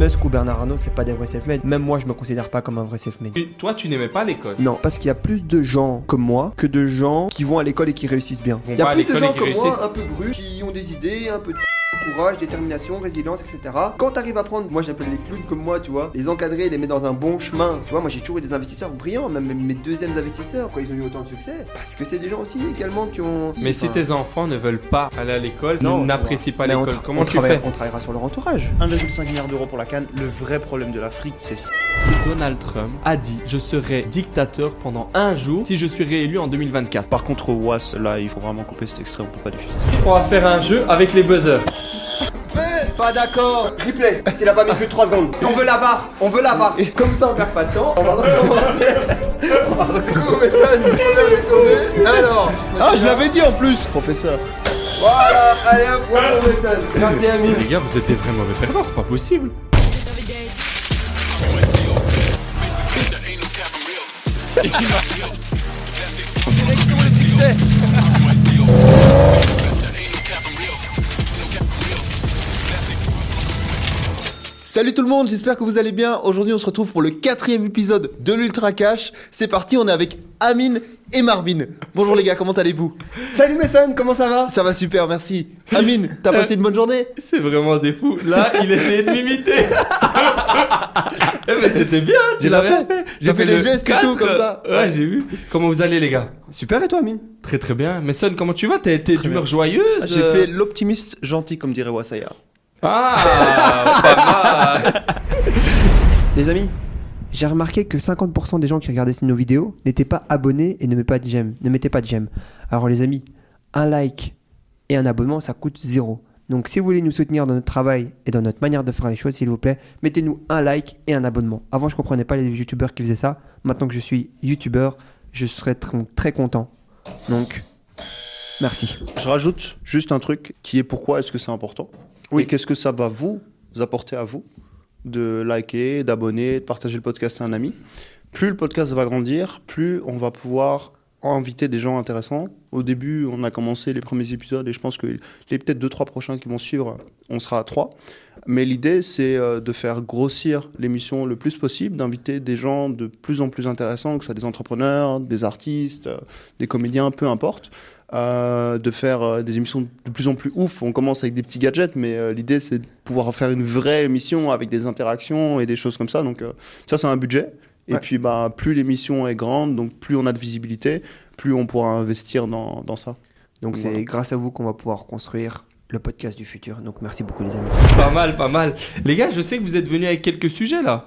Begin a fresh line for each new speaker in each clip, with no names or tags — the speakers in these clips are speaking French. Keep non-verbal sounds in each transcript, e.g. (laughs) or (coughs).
Musk ou Bernard Arnault, c'est pas des vrais self-made. Même moi, je me considère pas comme un vrai self-made.
Et Toi, tu n'aimais pas l'école?
Non, parce qu'il y a plus de gens comme moi que de gens qui vont à l'école et qui réussissent bien. Il y a plus de gens comme moi, un peu brus, qui ont des idées, un peu de courage, détermination, résilience, etc. Quand t'arrives à prendre, moi j'appelle les clowns comme moi, tu vois, les encadrer, les mettre dans un bon chemin. Tu vois, moi j'ai toujours eu des investisseurs brillants, même mes deuxièmes investisseurs, quand ils ont eu autant de succès. Parce que c'est des gens aussi également qui ont.
Mais si tes enfants ne veulent pas aller à l'école,
Non,
n'apprécient pas l'école, comment
on
tu fais
On travaillera sur leur entourage.
1,5 milliard d'euros pour la canne. Le vrai problème de l'Afrique, c'est ça.
Donald Trump a dit Je serai dictateur pendant un jour si je suis réélu en 2024.
Par contre, Was, là, il faut vraiment couper cet extrait, on peut pas diffuser.
On va faire un jeu avec les buzzers.
Pas d'accord. Replay. S'il a pas mis plus de 3 secondes. On veut la barre On veut la barre Comme ça on perd pas de temps. On va recommencer. On va recommencer. Ça une première détournée Alors.
Ah, je l'avais dit en plus, professeur.
Voilà. Allez hop voilà Merci Amine.
Les gars, vous êtes des vrais mauvais perdants, c'est pas possible.
Direction le succès
Salut tout le monde, j'espère que vous allez bien. Aujourd'hui, on se retrouve pour le quatrième épisode de l'Ultra Cash. C'est parti, on est avec Amine et Marvin. Bonjour les gars, comment allez-vous?
Salut Messon, comment ça va?
Ça va super, merci. Amine, t'as passé une bonne journée?
C'est vraiment des fous. Là, il essayait de m'imiter. (laughs) Eh, mais c'était bien, tu
J'ai
l'avais
fait.
fait.
J'ai
T'as
fait
le
les gestes et tout,
4.
comme ça.
Ouais, j'ai vu. Comment vous allez, les gars?
Super et toi Amine?
Très très bien. Mais Son, comment tu vas? T'es t'es
Très
d'humeur joyeuse
Ah, J'ai
euh?
fait l'optimiste gentil, comme dirait Wasaya.
Ah. (laughs)
Les amis, j'ai remarqué que 50% des gens qui regardaient nos vidéos n'étaient pas abonnés et ne mettaient pas de j'aime. Pas de j'aime. Alors les amis, un like et un abonnement, ça coûte zéro. Donc si vous voulez nous soutenir dans notre travail et dans notre manière de faire les choses, s'il vous plaît, mettez-nous un like et un abonnement. Avant, je comprenais pas les youtubeurs qui faisaient ça. Maintenant que je suis youtubeur, je serais tr- très content. Donc, merci.
Je rajoute juste un truc qui est pourquoi est-ce que c'est important
Oui.
Et qu'est-ce que ça va vous apporter à vous de liker, d'abonner, de partager le podcast à un ami. Plus le podcast va grandir, plus on va pouvoir inviter des gens intéressants. Au début, on a commencé les premiers épisodes et je pense que les peut-être deux trois prochains qui vont suivre, on sera à trois. Mais l'idée, c'est euh, de faire grossir l'émission le plus possible, d'inviter des gens de plus en plus intéressants, que ce soit des entrepreneurs, des artistes, euh, des comédiens, peu importe. Euh, de faire euh, des émissions de plus en plus ouf. On commence avec des petits gadgets, mais euh, l'idée c'est de pouvoir faire une vraie émission avec des interactions et des choses comme ça. Donc euh, ça c'est un budget. Et
Ouais.
puis bah, plus l'émission est grande, donc plus on a de visibilité, plus on pourra investir dans, dans ça.
Donc c'est
Voilà.
grâce à vous qu'on va pouvoir construire le podcast du futur. Donc merci beaucoup les amis.
Pas mal, pas mal. Les gars, je sais que vous êtes venus avec quelques sujets là.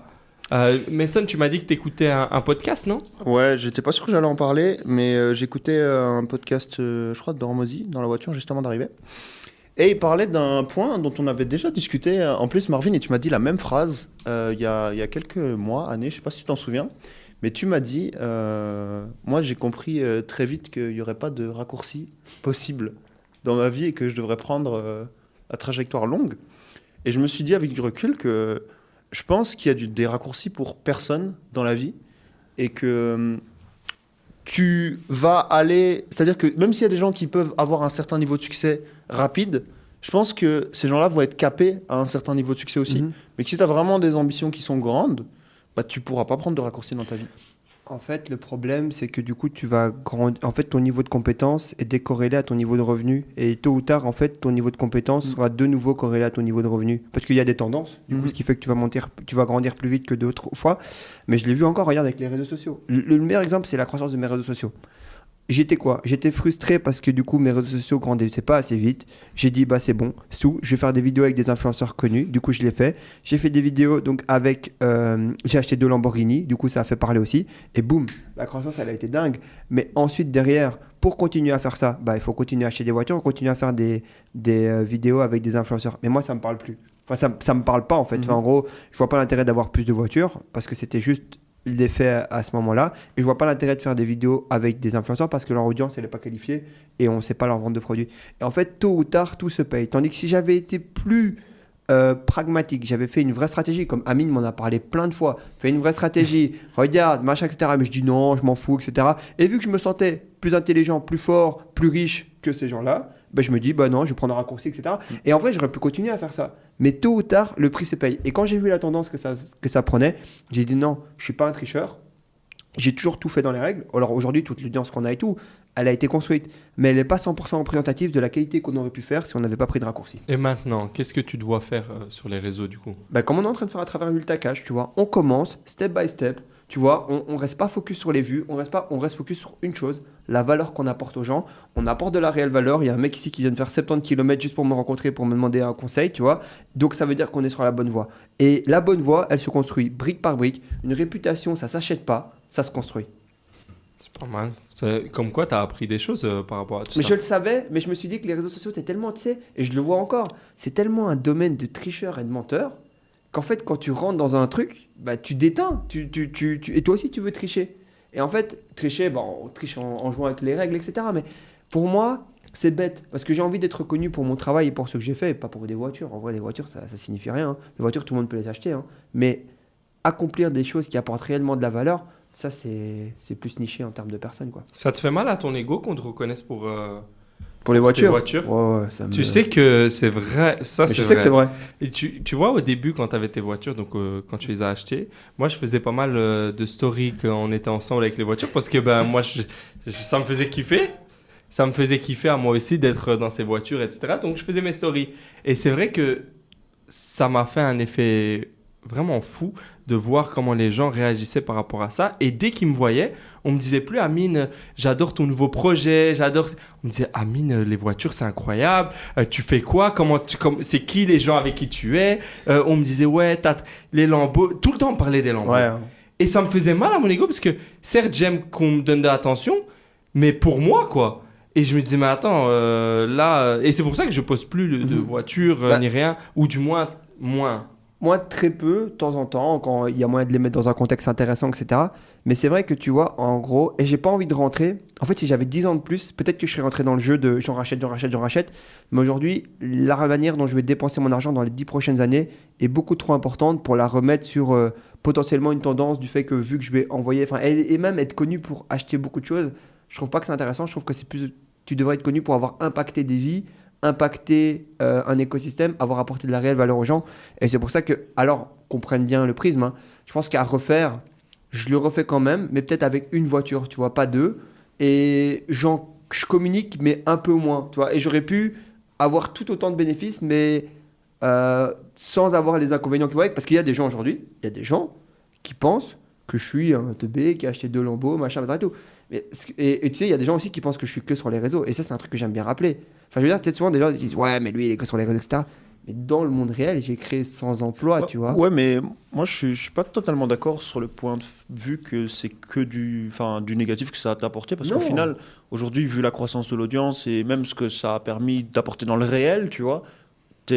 Euh, Mason, tu m'as dit que t'écoutais un, un podcast, non?
Ouais, j'étais pas sûr que j'allais en parler, mais euh, j'écoutais euh, un podcast, euh, je crois, de Dormozy, dans la voiture juste avant d'arriver. Et il parlait d'un point dont on avait déjà discuté. En plus, Marvin, et tu m'as dit la même phrase il y, a, quelques mois, années, je sais pas si tu t'en souviens. Mais tu m'as dit, moi j'ai compris très vite qu'il n'y aurait pas de raccourci possible dans ma vie et que je devrais prendre la trajectoire longue. Et je me suis dit avec du recul que je pense qu'il y a du- des raccourcis pour personne dans la vie et que hum, tu vas aller. C'est-à-dire que même s'il y a des gens qui peuvent avoir un certain niveau de succès rapide, je pense que ces gens-là vont être capés à un certain niveau de succès aussi.
Mhm.
Mais que si tu as vraiment des ambitions qui sont grandes, bah, tu pourras pas prendre de raccourcis dans ta vie.
En fait, le problème, c'est que du coup, tu vas grandir. En fait, ton niveau de compétence est décorrélé à ton niveau de revenu. Et tôt ou tard, en fait, ton niveau de compétence
Mm.
sera de nouveau corrélé à ton niveau de revenu. Parce qu'il y a des tendances, du coup,
Mhm.
ce qui fait que tu vas, monter, tu vas grandir plus vite que d'autres fois. Mais je l'ai vu encore, regarde, avec les réseaux sociaux. Le, le meilleur exemple, c'est la croissance de mes réseaux sociaux. J'étais quoi? J'étais frustré parce que du coup, mes réseaux sociaux grandissaient pas assez vite. J'ai dit, bah c'est bon, sous, je vais faire des vidéos avec des influenceurs connus. Du coup, je l'ai fait. J'ai fait des vidéos donc avec. euh, j'ai acheté deux Lamborghini, du coup, ça a fait parler aussi. Et boum, la croissance, elle a été dingue. Mais ensuite, derrière, pour continuer à faire ça, bah, il faut continuer à acheter des voitures, continuer à faire des, des euh, vidéos avec des influenceurs. Mais moi, ça me parle plus. Enfin, ça, ça me parle pas en fait.
Mhm.
Enfin, en gros, je vois pas l'intérêt d'avoir plus de voitures parce que c'était juste l'effet à, à ce moment-là. Et je vois pas l'intérêt de faire des vidéos avec des influenceurs parce que leur audience, elle est pas qualifiée et on sait pas leur vente de produits. Et en fait, tôt ou tard, tout se paye. Tandis que si j'avais été plus euh, pragmatique, j'avais fait une vraie stratégie, comme Amine m'en a parlé plein de fois, fait une vraie stratégie, (laughs) regarde, machin, etc. Mais je dis non, je m'en fous, etc. Et vu que je me sentais plus intelligent, plus fort, plus riche que ces gens-là, bah, je me dis, bah non, je vais prendre un raccourci, etc. Et en vrai, j'aurais pu continuer à faire ça. Mais tôt ou tard, le prix se paye. Et quand j'ai vu la tendance que ça, que ça prenait, j'ai dit non, je suis pas un tricheur. J'ai toujours tout fait dans les règles. Alors aujourd'hui, toute l'audience qu'on a et tout, elle a été construite. Mais elle n'est pas 100% représentative de la qualité qu'on aurait pu faire si on n'avait pas pris de raccourci.
Et maintenant, qu'est-ce que tu dois faire euh, sur les réseaux du coup?
Bah, comme on est en train de faire à travers l'ultacage, tu vois, on commence step by step. Tu vois, on, on reste pas focus sur les vues, on reste pas, on reste focus sur une chose, la valeur qu'on apporte aux gens. On apporte de la réelle valeur. Il y a un mec ici qui vient de faire 70 km juste pour me rencontrer, pour me demander un conseil, tu vois. Donc ça veut dire qu'on est sur la bonne voie. Et la bonne voie, elle se construit brique par brique. Une réputation, ça s'achète pas, ça se construit.
C'est pas mal. C'est- Comme quoi, tu as appris des choses euh, par rapport à tout
Mais
ça.
je le savais, mais je me suis dit que les réseaux sociaux, c'est tellement, tu sais, et je le vois encore, c'est tellement un domaine de tricheurs et de menteurs qu'en fait, quand tu rentres dans un truc, bah, tu déteins. Tu, tu, tu, tu- et toi aussi, tu veux tricher. Et en fait, tricher, bon, on triche en, jouant avec les règles, etc. Mais pour moi, c'est bête. Parce que j'ai envie d'être reconnu pour mon travail et pour ce que j'ai fait, et pas pour des voitures. En vrai, les voitures, ça, ça signifie rien. hein. Les voitures, tout le monde peut les acheter. hein. Mais accomplir des choses qui apportent réellement de la valeur, ça, c'est c'est plus niché en termes de personnes. Quoi.
Ça te fait mal à ton ego qu'on te reconnaisse pour euh,
Pour les voitures
voitures
Ouais, ouais, ça me-
Tu sais que c'est vrai. Ça, c'est
je sais que c'est vrai.
Et tu, tu vois, au début, quand tu avais tes voitures, donc euh, quand tu les as achetées, moi, je faisais pas mal euh, de stories quand on était ensemble avec les voitures parce que ben, moi, je- je- ça me faisait kiffer. Ça me faisait kiffer à moi aussi d'être dans ces voitures, etc. Donc, je faisais mes stories. Et c'est vrai que ça m'a fait un effet vraiment fou de voir comment les gens réagissaient par rapport à ça. Et dès qu'ils me voyaient, on me disait plus Amine, j'adore ton nouveau projet, j'adore. On me disait Amine, les voitures, c'est incroyable. Euh, tu fais quoi? Comment tu, comme, c'est qui les gens avec qui tu es? Euh, On me disait ouais, t'as les lambeaux. Tout le temps on parlait des lambeaux.
Ouais. hein.
Et ça me faisait mal à mon ego parce que certes j'aime qu'on me donne de l'attention, mais pour moi quoi. Et je me disais mais attends euh, là et c'est pour ça que je pose plus de
Mhm.
voiture euh,
Bah.
ni rien ou du moins moins.
Moi, très peu, de temps en temps, quand il y a moyen de les mettre dans un contexte intéressant, etc. Mais c'est vrai que tu vois, en gros, et j'ai pas envie de rentrer. En fait, si j'avais 10 ans de plus, peut-être que je serais rentré dans le jeu de j'en rachète, j'en rachète, j'en rachète. Mais aujourd'hui, la manière dont je vais dépenser mon argent dans les 10 prochaines années est beaucoup trop importante pour la remettre sur euh, potentiellement une tendance du fait que vu que je vais envoyer, enfin, et, et même être connu pour acheter beaucoup de choses, je trouve pas que c'est intéressant. Je trouve que c'est plus. Tu devrais être connu pour avoir impacté des vies, impacté euh, un écosystème, avoir apporté de la réelle valeur aux gens. Et c'est pour ça que, alors qu'on prenne bien le prisme, hein, je pense qu'à refaire, je le refais quand même, mais peut-être avec une voiture, tu vois, pas deux. Et j'en- je communique, mais un peu moins, tu vois. Et j'aurais pu avoir tout autant de bénéfices, mais euh, sans avoir les inconvénients qui vont avec. Parce qu'il y a des gens aujourd'hui, il y a des gens qui pensent que je suis un teubé qui a acheté deux lambeaux, machin, machin et tout. Et, et tu sais, il y a des gens aussi qui pensent que je suis que sur les réseaux. Et ça, c'est un truc que j'aime bien rappeler. Enfin, je veux dire, peut-être souvent des gens disent Ouais, mais lui, il est que sur les réseaux, etc. Mais dans le monde réel, j'ai créé sans emploi, tu vois.
Ouais, mais moi je suis, je suis pas totalement d'accord sur le point de vue que c'est que du, enfin, du négatif que ça a apporté parce qu'au final, aujourd'hui, vu la croissance de l'audience et même ce que ça a permis d'apporter dans le réel, tu vois, il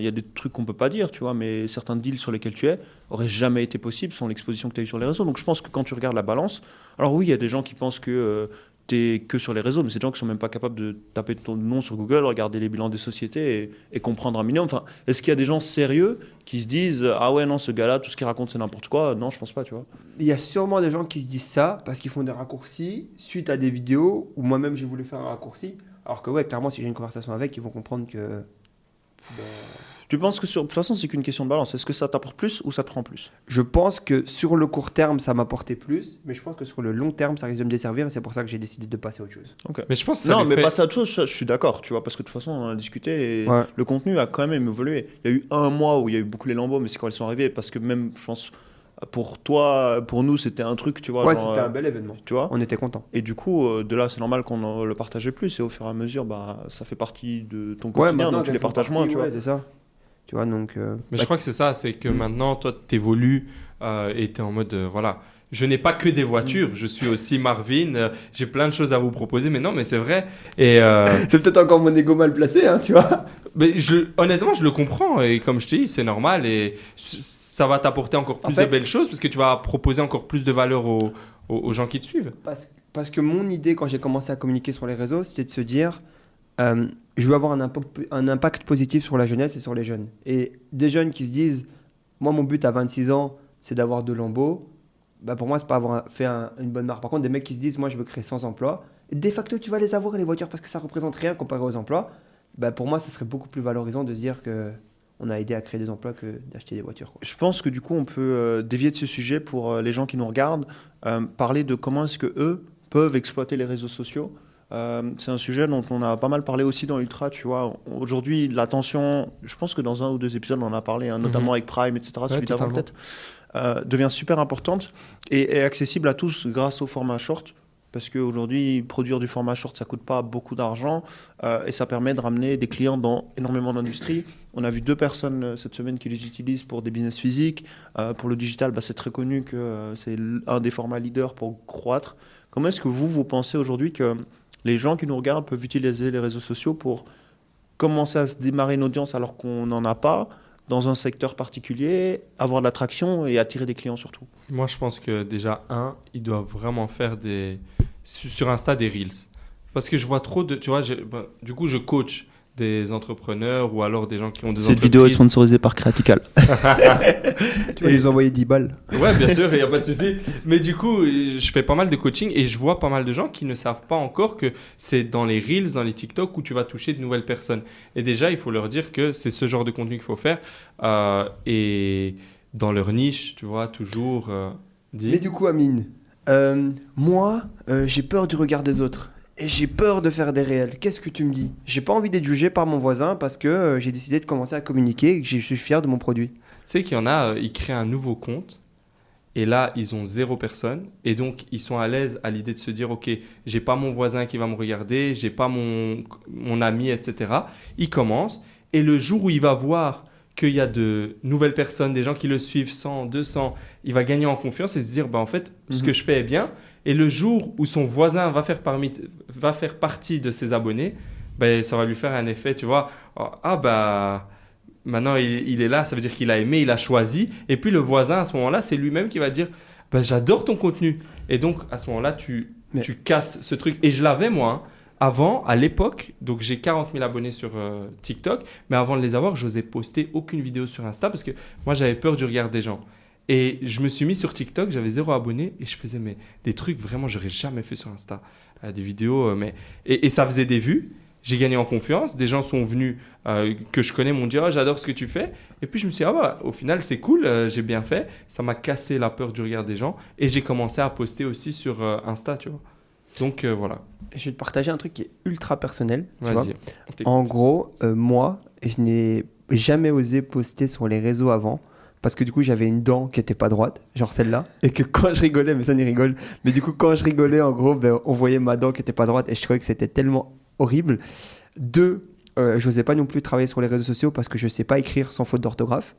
y a des trucs qu'on peut pas dire, tu vois, mais certains deals sur lesquels tu es auraient jamais été possibles sans l'exposition que tu as eu sur les réseaux. Donc je pense que quand tu regardes la balance, alors oui, il y a des gens qui pensent que tu es que sur les réseaux, mais c'est des gens qui sont même pas capables de taper ton nom sur Google, regarder les bilans des sociétés et, comprendre un minimum. Enfin, est-ce qu'il y a des gens sérieux qui se disent ah ouais non ce gars-là tout ce qu'il raconte c'est n'importe quoi? Non, je pense pas, tu vois.
Il y a sûrement des gens qui se disent ça parce qu'ils font des raccourcis suite à des vidéos où moi-même j'ai voulu faire un raccourci. Alors que, ouais, clairement, si j'ai une conversation avec, ils vont comprendre que.
Tu penses que sur de toute façon c'est qu'une question de balance. Est-ce que ça t'apporte plus ou ça te prend plus?
Je pense que sur le court terme, ça m'apportait plus, mais je pense que sur le long terme, ça risque de me desservir et c'est pour ça que j'ai décidé de passer à autre chose.
Mais je pense que ça
Non, mais
fait-
passer à autre chose, je suis d'accord, tu vois, parce que de toute façon, on en a discuté et
Ouais.
le contenu a quand même évolué. Il y a eu un mois où il y a eu beaucoup les lambeaux, mais c'est quand elles sont arrivées, parce que même, je pense, pour toi, pour nous, c'était un truc, tu vois.
ouais, c'était
euh,
un bel événement.
Tu vois
On était contents.
Et du coup, euh, de là, c'est normal qu'on le partageait plus, et au fur et à mesure, bah, ça fait partie de ton quotidien, donc tu les partages
partie,
moins, tu vois.
ouais, c'est ça. Tu vois, donc. euh,
Mais
bah,
je crois que c'est ça, c'est que maintenant, toi, t'évolues euh, et t'es en mode, euh, voilà, je n'ai pas que des voitures, je suis aussi Marvin, j'ai plein de choses à vous proposer, mais non, mais c'est vrai. Et (laughs)
C'est peut-être encore mon ego mal placé, hein, tu vois.
mais je, honnêtement, je le comprends, et comme je t'ai dit, c'est normal, et ça va t'apporter encore
En
plus
fait-
de belles choses, parce que tu vas proposer encore plus de valeur aux, aux- aux gens qui te suivent.
Parce, parce que mon idée, quand j'ai commencé à communiquer sur les réseaux, c'était de se dire euh, je veux avoir un impact, positif sur la jeunesse et sur les jeunes. Et des jeunes qui se disent moi, mon but à 26 ans, c'est d'avoir de lambeaux. Bah pour moi, c'est pas avoir fait un- une bonne marque. Par contre, des mecs qui se disent moi, je veux créer 100 emplois. de facto, tu vas les avoir, les voitures, parce que ça représente rien comparé aux emplois. Bah, pour moi, ce serait beaucoup plus valorisant de se dire que on a aidé à créer des emplois que d'acheter des voitures.
Je pense que du coup, on peut euh, dévier de ce sujet pour euh, les gens qui nous regardent, parler de comment est-ce que eux peuvent exploiter les réseaux sociaux. Euh, c'est un sujet dont on a pas mal parlé aussi dans Ultra, tu vois. Aujourd'hui, l'attention, je pense que dans un ou deux épisodes, on en a parlé, hein, notamment
Mhm.
avec Prime, etc.,
Ouais,
celui d'avant
totalement.
peut-être, euh, devient super importante et est accessible à tous grâce au format short. Parce qu'aujourd'hui, produire du format short, ça coûte pas beaucoup d'argent euh, et ça permet de ramener des clients dans énormément d'industries. On a vu deux personnes cette semaine qui les utilisent pour des business physiques. Pour le digital, bah, c'est très connu que c'est un des formats leaders pour croître. Comment est-ce que vous, vous pensez aujourd'hui que les gens qui nous regardent peuvent utiliser les réseaux sociaux pour commencer à se démarrer une audience alors qu'on n'en a pas dans un secteur particulier, avoir de l'attraction et attirer des clients surtout
Moi, je pense que déjà, un, ils doivent vraiment faire des. su- sur Insta des Reels. Parce que je vois trop de. Tu vois, bah, du coup, je coach des entrepreneurs ou alors des gens qui ont des
Cette vidéo est
entreprises.
sponsorisée par Creatical.
Tu vas nous envoyer 10 balles.
Ouais, bien sûr, il n'y a pas de souci. Mais du coup, je fais pas mal de coaching et je vois pas mal de gens qui ne savent pas encore que c'est dans les Reels, dans les TikTok où tu vas toucher de nouvelles personnes. Et déjà, il faut leur dire que c'est ce genre de contenu qu'il faut faire. euh, et dans leur niche, tu vois, toujours. euh, dit.
Mais du coup, Amine, euh, moi, euh, j'ai peur du regard des autres. Et j'ai peur de faire des réels. Qu'est-ce que tu me dis? J'ai pas envie d'être jugé par mon voisin parce que euh, j'ai décidé de commencer à communiquer et que je suis fier de mon produit.
Tu sais qu'il y en a, euh, ils créent un nouveau compte et là, ils ont zéro personne et donc ils sont à l'aise à l'idée de se dire Ok, j'ai pas mon voisin qui va me regarder, j'ai pas mon, mon ami, etc. Il commence et le jour où il va voir qu'il y a de nouvelles personnes, des gens qui le suivent, 100, 200, il va gagner en confiance et se dire bah, En fait, ce
Mhm.
que je fais est bien. Et le jour où son voisin va faire, parmi, va faire partie de ses abonnés, ben, ça va lui faire un effet, tu vois. Ah, bah. Maintenant, il, il est là, ça veut dire qu'il a aimé, il a choisi. Et puis le voisin, à ce moment-là, c'est lui-même qui va dire bah, J'adore ton contenu. Et donc, à ce moment-là, tu,
Mais-
tu casses ce truc. Et je l'avais, moi, hein. avant, à l'époque. Donc, j'ai 40 000 abonnés sur euh, TikTok. Mais avant de les avoir, j'osais poster aucune vidéo sur Insta parce que moi, j'avais peur du regard des gens. Et je me suis mis sur TikTok, j'avais zéro abonné et je faisais mais, des trucs vraiment, j'aurais jamais fait sur Insta. Euh, des vidéos, euh, mais. Et, et ça faisait des vues. J'ai gagné en confiance. Des gens sont venus euh, que je connais m'ont dit oh, j'adore ce que tu fais. Et puis je me suis dit ah bah au final c'est cool, j'ai bien fait. Ça m'a cassé la peur du regard des gens et j'ai commencé à poster aussi sur Insta, tu vois. Donc voilà.
Je vais te partager un truc qui est ultra personnel. tu vois. En gros, moi, je n'ai jamais osé poster sur les réseaux avant. Parce que du coup, j'avais une dent qui était pas droite, genre celle-là. Et que quand je rigolais, mais ça n'y rigole. Mais du coup, quand je rigolais, en gros, ben, on voyait ma dent qui était pas droite. Et je trouvais que c'était tellement horrible. Deux, euh, je n'osais pas non plus travailler sur les réseaux sociaux parce que je sais pas écrire sans faute d'orthographe.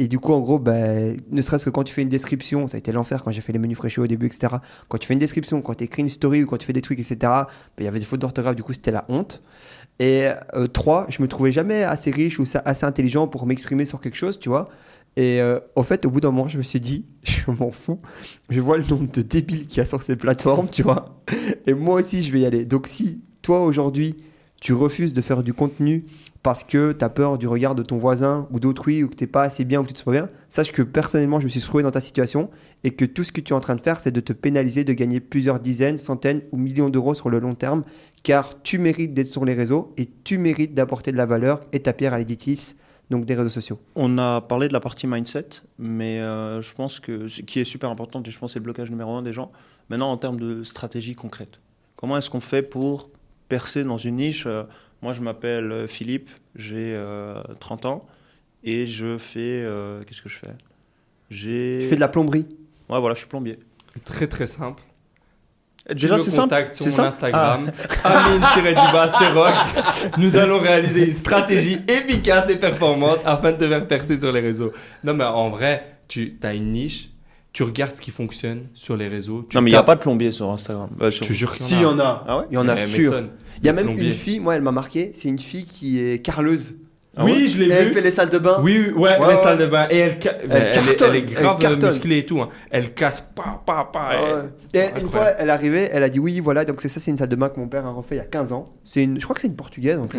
Et du coup, en gros, ben, ne serait-ce que quand tu fais une description, ça a été l'enfer quand j'ai fait les menus fraîchés au début, etc. Quand tu fais une description, quand tu écris une story ou quand tu fais des trucs, etc., ben, il y avait des fautes d'orthographe, du coup, c'était la honte. Et euh, trois, je me trouvais jamais assez riche ou assez intelligent pour m'exprimer sur quelque chose, tu vois. Et euh, fait, au bout d'un moment, je me suis dit, (laughs) je m'en fous. Je vois le nombre de débiles qu'il y a sur ces plateformes, tu vois. Et moi aussi, je vais y aller. Donc si toi, aujourd'hui, tu refuses de faire du contenu parce que tu as peur du regard de ton voisin ou d'autrui ou que tu pas assez bien ou que tu te sens bien, sache que personnellement, je me suis trouvé dans ta situation et que tout ce que tu es en train de faire, c'est de te pénaliser de gagner plusieurs dizaines, centaines ou millions d'euros sur le long terme car tu mérites d'être sur les réseaux et tu mérites d'apporter de la valeur et ta pierre à l'édifice donc des réseaux sociaux.
On a parlé de la partie mindset, mais euh, je pense que ce qui est super importante, et je pense que c'est le blocage numéro un des gens, maintenant en termes de stratégie concrète. Comment est-ce qu'on fait pour percer dans une niche Euh, Moi, je m'appelle euh, Philippe, j'ai euh, 30 ans, et je fais... euh, Qu'est-ce que je fais? J'ai...
Tu fais de la plomberie.
Ouais, voilà, je suis plombier.
Très très simple.
Déjà,
tu
c'est
me
simple.
contactes sur
C'est
mon
simple. Ah.
Instagram, Amine-du-bas, c'est rock. Nous allons réaliser une stratégie efficace et performante afin de te faire percer sur les réseaux. Non, mais en vrai, tu as une niche, tu regardes ce qui fonctionne sur les réseaux. tu
Non, mais il n'y a pas de plombier sur Instagram. Euh,
Je te jure qu'il
Si, il y en a.
Ah ouais
Il y en a
Mais
sûr. Il y a même
plombier.
une fille, moi elle m'a marqué, c'est une fille qui est carleuse.
Ah
oui,
ouais
je l'ai
Et elle
vu.
fait les salles de bain.
Oui, oui, ouais,
Ouais,
les salles de bain. Et elle, elle, est-
cartonne,
elle est
elle
grave musclée et tout. hein. Elle casse pas, pas, pas.
Ah une fois, elle arrivait, elle a dit oui, voilà, donc c'est ça, c'est une salle de bain que mon père a refait il y a 15 ans. C'est une, je crois que c'est une portugaise en plus.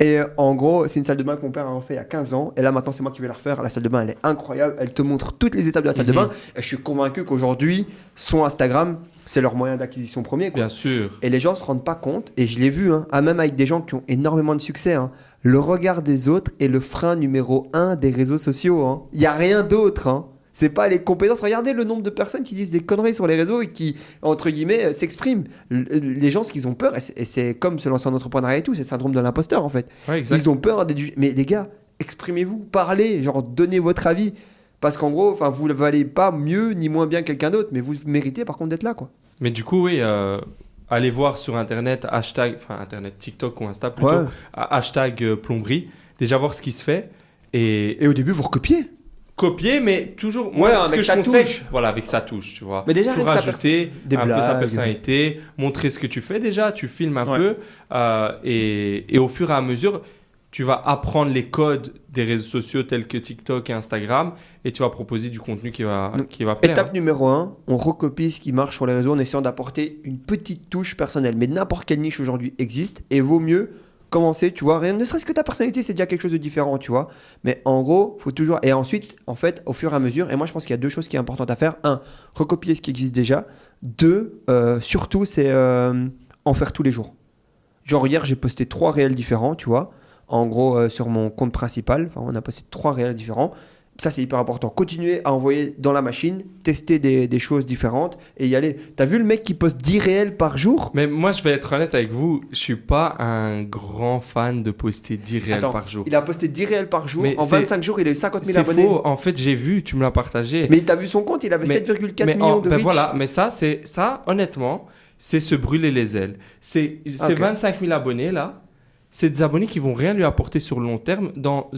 Et euh, en gros, c'est une salle de bain que mon père a refait il y a 15 ans. Et là, maintenant, c'est moi qui vais la refaire. La salle de bain, elle est incroyable. Elle te montre toutes les étapes de la salle de
Mhm.
bain. Et je suis convaincu qu'aujourd'hui, son Instagram, c'est leur moyen d'acquisition premier. Quoi.
Bien sûr.
Et les gens se rendent pas compte, et je l'ai vu, hein, ah, même avec des gens qui ont énormément de succès, hein, le regard des autres est le frein numéro un des réseaux sociaux. hein. Il y a rien d'autre. Hein. C'est pas les compétences. Regardez le nombre de personnes qui disent des conneries sur les réseaux et qui, entre guillemets, euh, s'expriment. L- Les gens, ce qu'ils ont peur, et c'est- et c'est comme se lancer en entrepreneuriat et tout, c'est le syndrome de l'imposteur en fait.
Ouais.
Ils ont peur des... Mais les gars, exprimez-vous, parlez, genre donnez votre avis. Parce qu'en gros, vous ne valez pas mieux ni moins bien que quelqu'un d'autre, mais vous méritez par contre d'être là, quoi.
Mais du coup, oui, euh, allez voir sur Internet, hashtag, enfin Internet, TikTok ou Insta plutôt,
Ouais.
hashtag euh, plomberie. Déjà voir ce qui se fait. Et
Et au début, vous recopiez.
copier, mais toujours.
Ouais,
Moi, ce
avec
que je conseille,
touche.
voilà, avec sa touche, tu vois.
Mais déjà, sa
rajouter
des
un peu sa personnalité, montrer ce que tu fais déjà, tu filmes un
Ouais.
peu, euh, et, et au fur et à mesure, tu vas apprendre les codes des réseaux sociaux tels que TikTok et Instagram, et tu vas proposer du contenu qui va,
Donc,
qui va plaire.
Étape numéro 1, on recopie ce qui marche sur les réseaux en essayant d'apporter une petite touche personnelle. Mais n'importe quelle niche aujourd'hui existe et vaut mieux commencer, tu vois, rien, ne serait-ce que ta personnalité, c'est déjà quelque chose de différent, tu vois. Mais en gros, faut toujours. Et ensuite, en fait, au fur et à mesure, et moi je pense qu'il y a deux choses qui sont importantes à faire. Un, recopier ce qui existe déjà. Deux, euh, surtout, c'est euh, en faire tous les jours. Genre hier, j'ai posté trois réels différents, tu vois. En gros, euh, sur mon compte principal, enfin, on a posté trois réels différents. Ça, c'est hyper important. Continuer à envoyer dans la machine, tester des, des choses différentes et y aller. T'as vu le mec qui poste 10 réels par jour?
Mais moi, je vais être honnête avec vous, je suis pas un grand fan de poster 10 réels
Attends,
par jour.
Il a posté 10 réels par jour.
Mais
en
c'est-
25 jours, il a eu 50 000
C'est
abonnés.
faux. En fait, j'ai vu, tu me l'as partagé.
Mais t'as vu son compte, il avait
Mais-
7,4
mais
millions
en-
de
ben
reach.
voilà, mais ça, c'est ça, honnêtement, c'est se brûler les ailes. C'est c'est
Ok.
25 000 abonnés là. C'est des abonnés qui vont rien lui apporter sur le long terme. Dans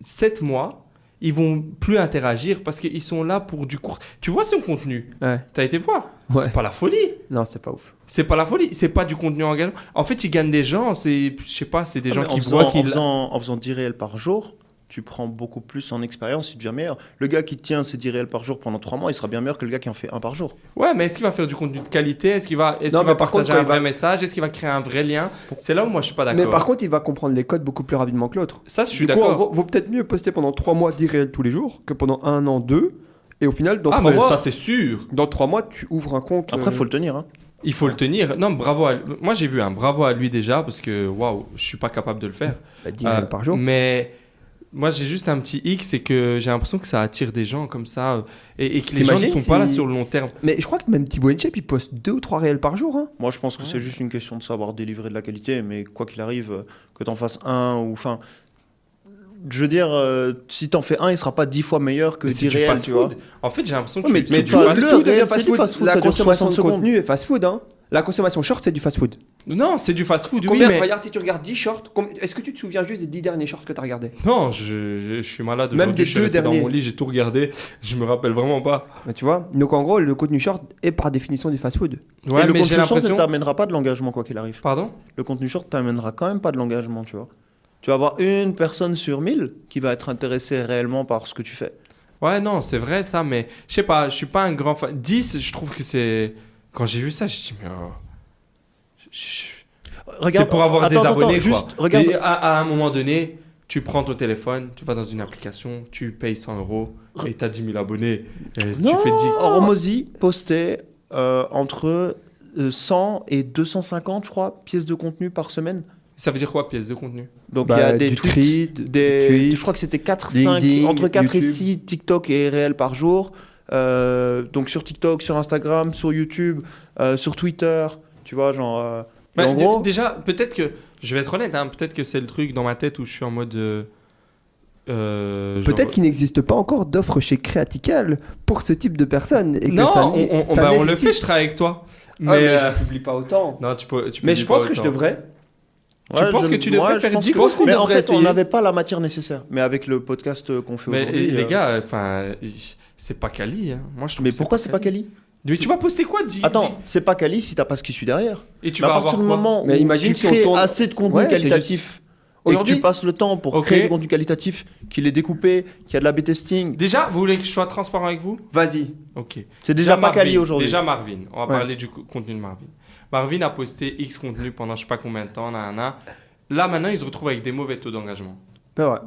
7 mois, ils vont plus interagir parce qu'ils sont là pour du court. Tu vois son contenu?
Ouais.
T'as été voir?
Ouais.
C'est pas la folie.
Non, c'est pas ouf.
C'est pas la folie. C'est pas du contenu engageant. En fait, ils gagnent des gens. C'est, je sais pas, c'est des
Ah,
gens qui voient
en
qu'ils.
faisant, en faisant 10 réels par jour, tu prends beaucoup plus en expérience, il devient meilleur. Le gars qui tient ses 10 réels par jour pendant 3 mois, il sera bien meilleur que le gars qui en fait un par jour.
Ouais, mais est-ce qu'il va faire du contenu de qualité? Est-ce qu'il va, est-ce
Non,
qu'il va
mais par contre,
partager
quand
un
il va-
vrai message? Est-ce qu'il va créer un vrai lien? C'est là où moi je suis pas d'accord.
Mais par contre, il va comprendre les codes beaucoup plus rapidement que l'autre.
ça, je suis
Du coup, en
d'accord.
gros, vaut peut-être mieux poster pendant 3 mois 10 réels tous les jours que pendant un an, deux. Et au final, dans
Ah,
3
mais
mois,
ça c'est sûr.
dans trois mois, tu ouvres un compte.
Après,
euh,
faut le tenir. Hein.
Il faut le tenir. Non, bravo à lui. Moi j'ai vu un bravo à lui déjà parce que waouh, je suis pas capable de le faire.
bah, 10
Euh,
réels par jour.
Mais moi j'ai juste un petit hic, c'est que j'ai l'impression que ça attire des gens comme ça euh, et, et que les gens ne sont pas là sur le long terme.
Mais je crois que même Thibaut Inchep, il poste 2 ou 3 réels par jour. Hein.
Moi, je pense que c'est juste une question de savoir délivrer de la qualité, mais quoi qu'il arrive, euh, que t'en fasses un ou. Enfin. Je veux dire, euh, si t'en fais un, il sera pas 10 fois meilleur que
Mais
10
c'est du
réels,
fast
tu vois.
food. En fait, j'ai l'impression que
Ouais, mais
tu-
mais
c'est
tu
fast
le-
food.
Réel,
fast
c'est du
food.
fast food,
La consommation
60
de contenu est fast food. Hein. La consommation short, c'est du fast food.
Non, c'est du fast food, oui,
Combien
mais
Regarde, si tu regardes 10 shorts, est-ce que tu te souviens juste des 10 derniers shorts que tu as regardés?
Non, je, je- je suis malade.
Même des
je suis
deux
resté dans mon lit, j'ai tout regardé. Je me rappelle vraiment pas.
Bah, Tu vois Donc en gros, le contenu short est par définition du fast food.
Ouais,
Et le
mais j'ai
contenu short ne t'amènera pas de l'engagement, quoi qu'il arrive.
Pardon?
Le contenu short t'amènera quand même pas de l'engagement, tu vois. Tu vas avoir une personne sur 1000 qui va être intéressée réellement par ce que tu fais.
Ouais, non, c'est vrai ça, mais je sais pas, je suis pas un grand fan. 10, je trouve que c'est. Quand j'ai vu ça, j'ai dit, mais. oh, je- C'est pour avoir des
attends, attends,
abonnés, quoi.
juste, regarde,
Et à, à un moment donné, tu prends ton téléphone, tu vas dans une application, tu payes 100 euros et t'as 10 000 abonnés. Et tu
Non.
fais 10.
Hormozy postait euh, entre euh, 100 et 250, je crois, pièces de contenu par semaine.
Ça veut dire quoi, pièce de contenu?
Donc
Bah,
il y a des
du
tweets,
tweet,
des,
du tweet,
je crois que c'était 4, 5,
LinkedIn,
entre 4 et
YouTube.
6 TikTok et réels par jour. Euh, donc sur TikTok, sur Instagram, sur YouTube, euh, sur Twitter, tu vois, genre. euh,
Bah,
en gros,
Déjà, peut-être que. Je vais être honnête, hein, peut-être que c'est le truc dans ma tête où je suis en mode. euh, euh, genre-
Peut-être qu'il n'existe pas encore d'offres chez Créatical pour ce type de personnes. Et que
Non,
ça,
on, on-
ça
bah, on le fait, je travaille avec toi. Mais.
Ah, mais
euh,
je publie pas autant.
Non, tu peux. tu
Mais je pense que je devrais.
Tu penses que tu devrais faire
je pense
10
que- Mais en fait, on n'avait pas la matière nécessaire. Mais avec le podcast qu'on fait aujourd'hui.
les
euh,
gars, enfin, c'est pas quali. Hein. Moi, je trouve
Mais
que
pourquoi c'est pas Kali
Mais tu vas poster quoi dis,
Attends, c'est pas Kali si t'as pas ce qui suit derrière.
Et tu
Mais
vas
à partir du moment
Mais
où
imagine
tu
si on
crées
tourne-
assez de contenu
Ouais, c'est
qualitatif et que
Aujourd'hui-
tu passes le temps pour
Ok.
créer du contenu qualitatif, qu'il est découpé, qu'il y a de la B-testing,
Déjà, vous voulez que je sois transparent avec vous?
Vas-y.
Ok.
c'est déjà, pas
Marvin,
quali aujourd'hui.
Déjà Marvin, on va
Ouais.
parler du co- contenu de Marvin. Marvin a posté X contenu pendant je sais pas combien de temps, nanana. Là maintenant, il se retrouve avec des mauvais taux d'engagement.
C'est vrai.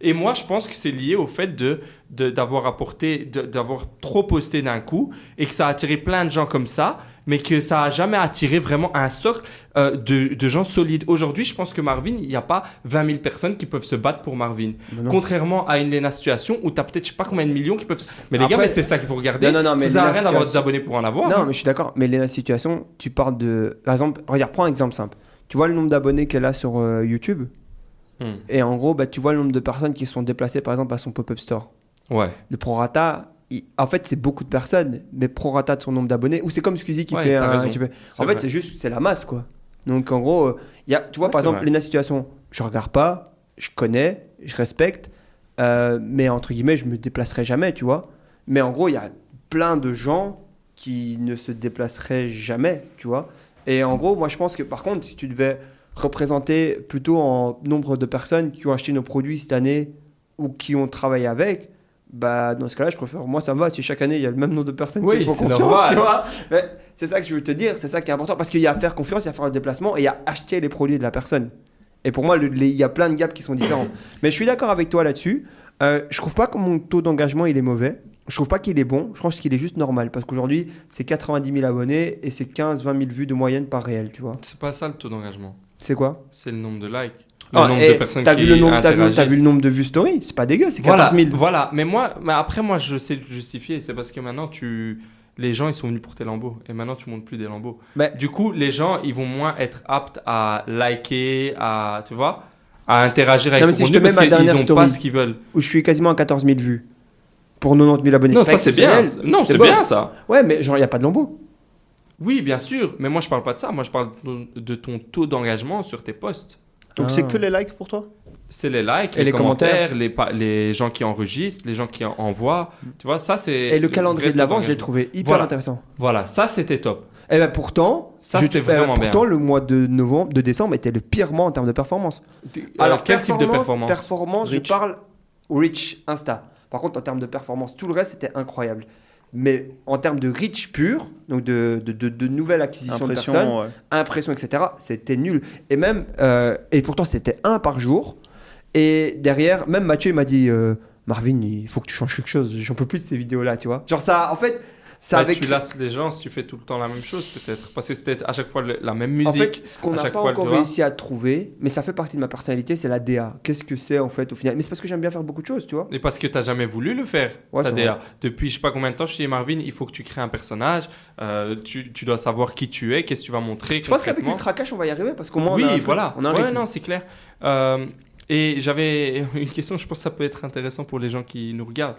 Et moi, je pense que c'est lié au fait de d'avoir apporté, d'avoir trop posté d'un coup et que ça a attiré plein de gens comme ça, mais que ça a jamais attiré vraiment un socle euh, de, de gens solides. Aujourd'hui, je pense que Marvin, il n'y a pas 20 000 personnes qui peuvent se battre pour Marvin. Contrairement à une Lena situation où tu as peut-être je sais pas combien de millions qui peuvent. Mais les
Après-
gars, mais c'est ça qu'il faut regarder.
Non, non, non, mais
ça sert à
Lena
rien d'avoir des abonnés pour en avoir.
Non,
hein.
mais je suis d'accord. Mais la situation, tu parles de. Par exemple, regarde, prends un exemple simple. Tu vois le nombre d'abonnés qu'elle a sur euh, YouTube?
Hmm.
Et en gros, bah, tu vois le nombre de personnes qui sont déplacées, par exemple, à son pop-up store.
Ouais.
Le prorata, il- en fait, c'est beaucoup de personnes, mais prorata de son nombre d'abonnés. Ou c'est comme Squeezie qui
Ouais,
fait un. En fait, c'est juste, c'est la masse, quoi. Donc, en gros, euh, il y a, tu vois,
Ouais,
par exemple, les Situation, je regarde pas, je connais, je respecte, euh, mais entre guillemets, je me déplacerai jamais, tu vois. Mais en gros, il y a plein de gens qui ne se déplaceraient jamais, tu vois. Et en gros, moi, je pense que par contre, si tu devais représenter plutôt en nombre de personnes qui ont acheté nos produits cette année ou qui ont travaillé avec, bah dans ce cas-là, je préfère. Moi, ça me va. Si chaque année il y a le même nombre de personnes
Oui,
qui font confiance,
normal.
tu vois. C'est ça que je veux te dire. C'est ça qui est important parce qu'il y a à faire confiance, il y a à faire le déplacement et il y a à acheter les produits de la personne. Et pour moi, le- les- il y a plein de gaps qui sont différents. (coughs) Mais je suis d'accord avec toi là-dessus. Euh, je trouve pas que mon taux d'engagement il est mauvais. Je trouve pas qu'il est bon. Je pense qu'il est juste normal parce qu'aujourd'hui c'est 90 000 abonnés et c'est 15-20 000 vues de moyenne par réel, tu vois.
C'est pas ça le taux d'engagement.
C'est quoi
C'est le nombre de likes. Le
Ah,
nombre de personnes
t'as
qui
vu le nombre, t'as vu,
interagissent.
t'as vu le nombre de vues story? C'est pas dégueu, c'est 14
voilà,
000.
Voilà, mais moi, mais après, moi, je sais le justifier. C'est parce que maintenant, tu... les gens, ils sont venus pour tes lambeaux. Et maintenant, tu montes plus des lambeaux.
Mais-
Du coup, les gens, ils vont moins être aptes à liker, à, tu vois, à interagir avec
Non, mais
ton
si je te mets
parce
ma dernière
qu'ils ont pas
story.
ce qu'ils veulent.
Où je suis quasiment à 14 000 vues pour 90 000 abonnés.
Non,
pas
ça, c'est bien. Non, c'est
bon.
bien, ça.
Ouais, mais genre, il n'y a pas de lambeau.
Oui, bien sûr. Mais moi, je parle pas de ça. Moi, je parle de ton taux d'engagement sur tes posts.
Donc
Ah.
c'est que les likes pour toi?
C'est les likes,
Et
les,
les
commentaires, les, gens qui enregistrent, les gens qui en- envoient. Tu vois, ça, c'est.
Et le calendrier de l'avant, je l'ai trouvé hyper
Voilà.
intéressant.
Voilà, ça, c'était top.
Et ben pourtant,
Ça,
je-
c'était
euh,
vraiment bien.
pourtant, le mois de novembre, de décembre était le pire mois en termes de performance.
Alors, quel type de performance
Performance, je
Rich.
parle reach, Insta. Par contre, en termes de performance, tout le reste c'était incroyable. Mais en termes de reach pur, donc de, de, de, de nouvelles acquisitions de personnes,
Impression, ouais.
impression, etc., c'était nul. Et même, euh, et pourtant c'était un par jour. Et derrière, même Mathieu il m'a dit, euh, Marvin, il faut que tu changes quelque chose. J'en peux plus de ces vidéos-là, tu vois. Genre ça, en fait, ça
Bah,
avec.
Tu lasses les gens si tu fais tout le temps la même chose, peut-être. Parce que c'était à chaque fois le- la même
En
musique.
fait, ce qu'on n'a pas encore réussi à trouver, mais ça fait partie de ma personnalité, c'est la DA. Qu'est-ce que c'est en fait au final? Mais c'est parce que j'aime bien faire beaucoup de choses, tu vois.
Et parce que tu n'as jamais voulu le faire,
Ouais,
ta DA. Depuis je sais pas combien de temps, je dis Marvin, il faut que tu crées un personnage, euh, tu, tu dois savoir qui tu es, qu'est-ce que tu vas montrer.
Je pense qu'avec. Ultra Cash, on va y arriver parce qu'au moins on
oui,
a un
voilà.
on a un
ouais, non, c'est clair. Euh, et j'avais (laughs) une question, je pense que ça peut être intéressant pour les gens qui nous regardent.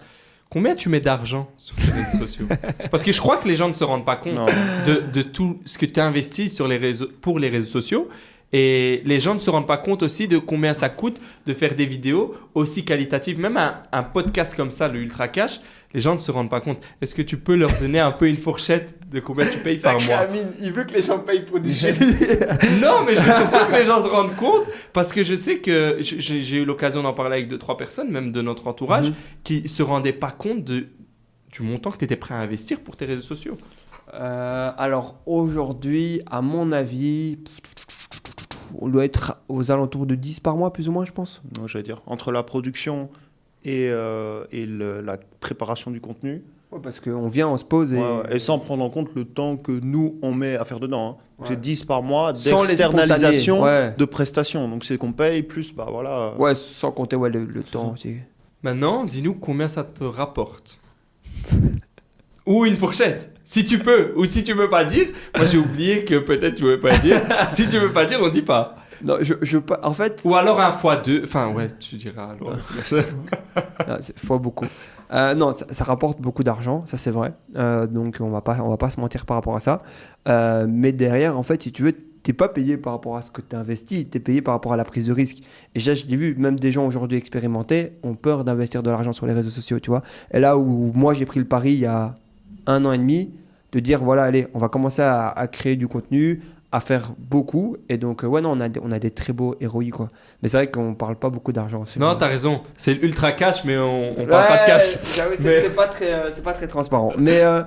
Combien tu mets d'argent sur les réseaux sociaux? (laughs) Parce que je crois que les gens ne se rendent pas compte de, de tout ce que tu investis sur les réseaux, pour les réseaux sociaux. Et les gens ne se rendent pas compte aussi de combien ça coûte de faire des vidéos aussi qualitatives. Même un, un podcast comme ça, le Ultra Cash, les gens ne se rendent pas compte. Est-ce que tu peux leur donner un peu une fourchette de combien tu payes par mois
Amine, il veut que les gens payent pour du génie. (laughs)
non, mais je veux surtout que les gens se rendent compte parce que je sais que j'ai eu l'occasion d'en parler avec deux, trois personnes, même de notre entourage,
Mhm.
qui se rendaient pas compte de, du montant que tu étais prêt à investir pour tes réseaux sociaux.
Euh, alors aujourd'hui, à mon avis, on doit être aux alentours de 10 par mois, plus ou moins, je pense.
Non, j'allais dire, entre la production et, euh, et le- la préparation du contenu,
Ouais, parce qu'on vient, on se pose et.
ouais, ouais, et sans prendre en compte le temps que nous, on met à faire dedans. hein.
Ouais.
C'est 10 par mois d'externalisation de prestations. Donc c'est qu'on paye plus, bah voilà.
Ouais, sans compter ouais, le, le temps aussi.
Maintenant, dis-nous combien ça te rapporte. (laughs) Ou une fourchette, si tu peux. Ou si tu veux pas dire, moi j'ai oublié que peut-être tu veux pas dire. si tu veux pas dire, on dit pas.
Non, je, je pas- en fait,
Ou alors un fois deux. Enfin, ouais, tu diras alors. (laughs)
C'est fois beaucoup. Euh, non, ça, ça rapporte beaucoup d'argent, ça c'est vrai. Euh, donc on va pas, on va pas se mentir par rapport à ça. Euh, mais derrière, en fait, si tu veux, t'es pas payé par rapport à ce que tu investi, tu es payé par rapport à la prise de risque. Et ça, je l'ai vu, même des gens aujourd'hui expérimentés ont peur d'investir de l'argent sur les réseaux sociaux, tu vois. Et là où moi j'ai pris le pari il y a un an et demi, de dire voilà, allez, on va commencer à, à créer du contenu, à faire beaucoup. Et donc, euh, ouais, non, on a, des- on a des très beaux héroïs, quoi. Mais c'est vrai qu'on parle pas beaucoup d'argent.
Non, t'as raison. C'est ultra cash, mais on, on parle pas de cash.
C'est
Mais-
pas, très, euh, c'est pas très transparent. Mais euh,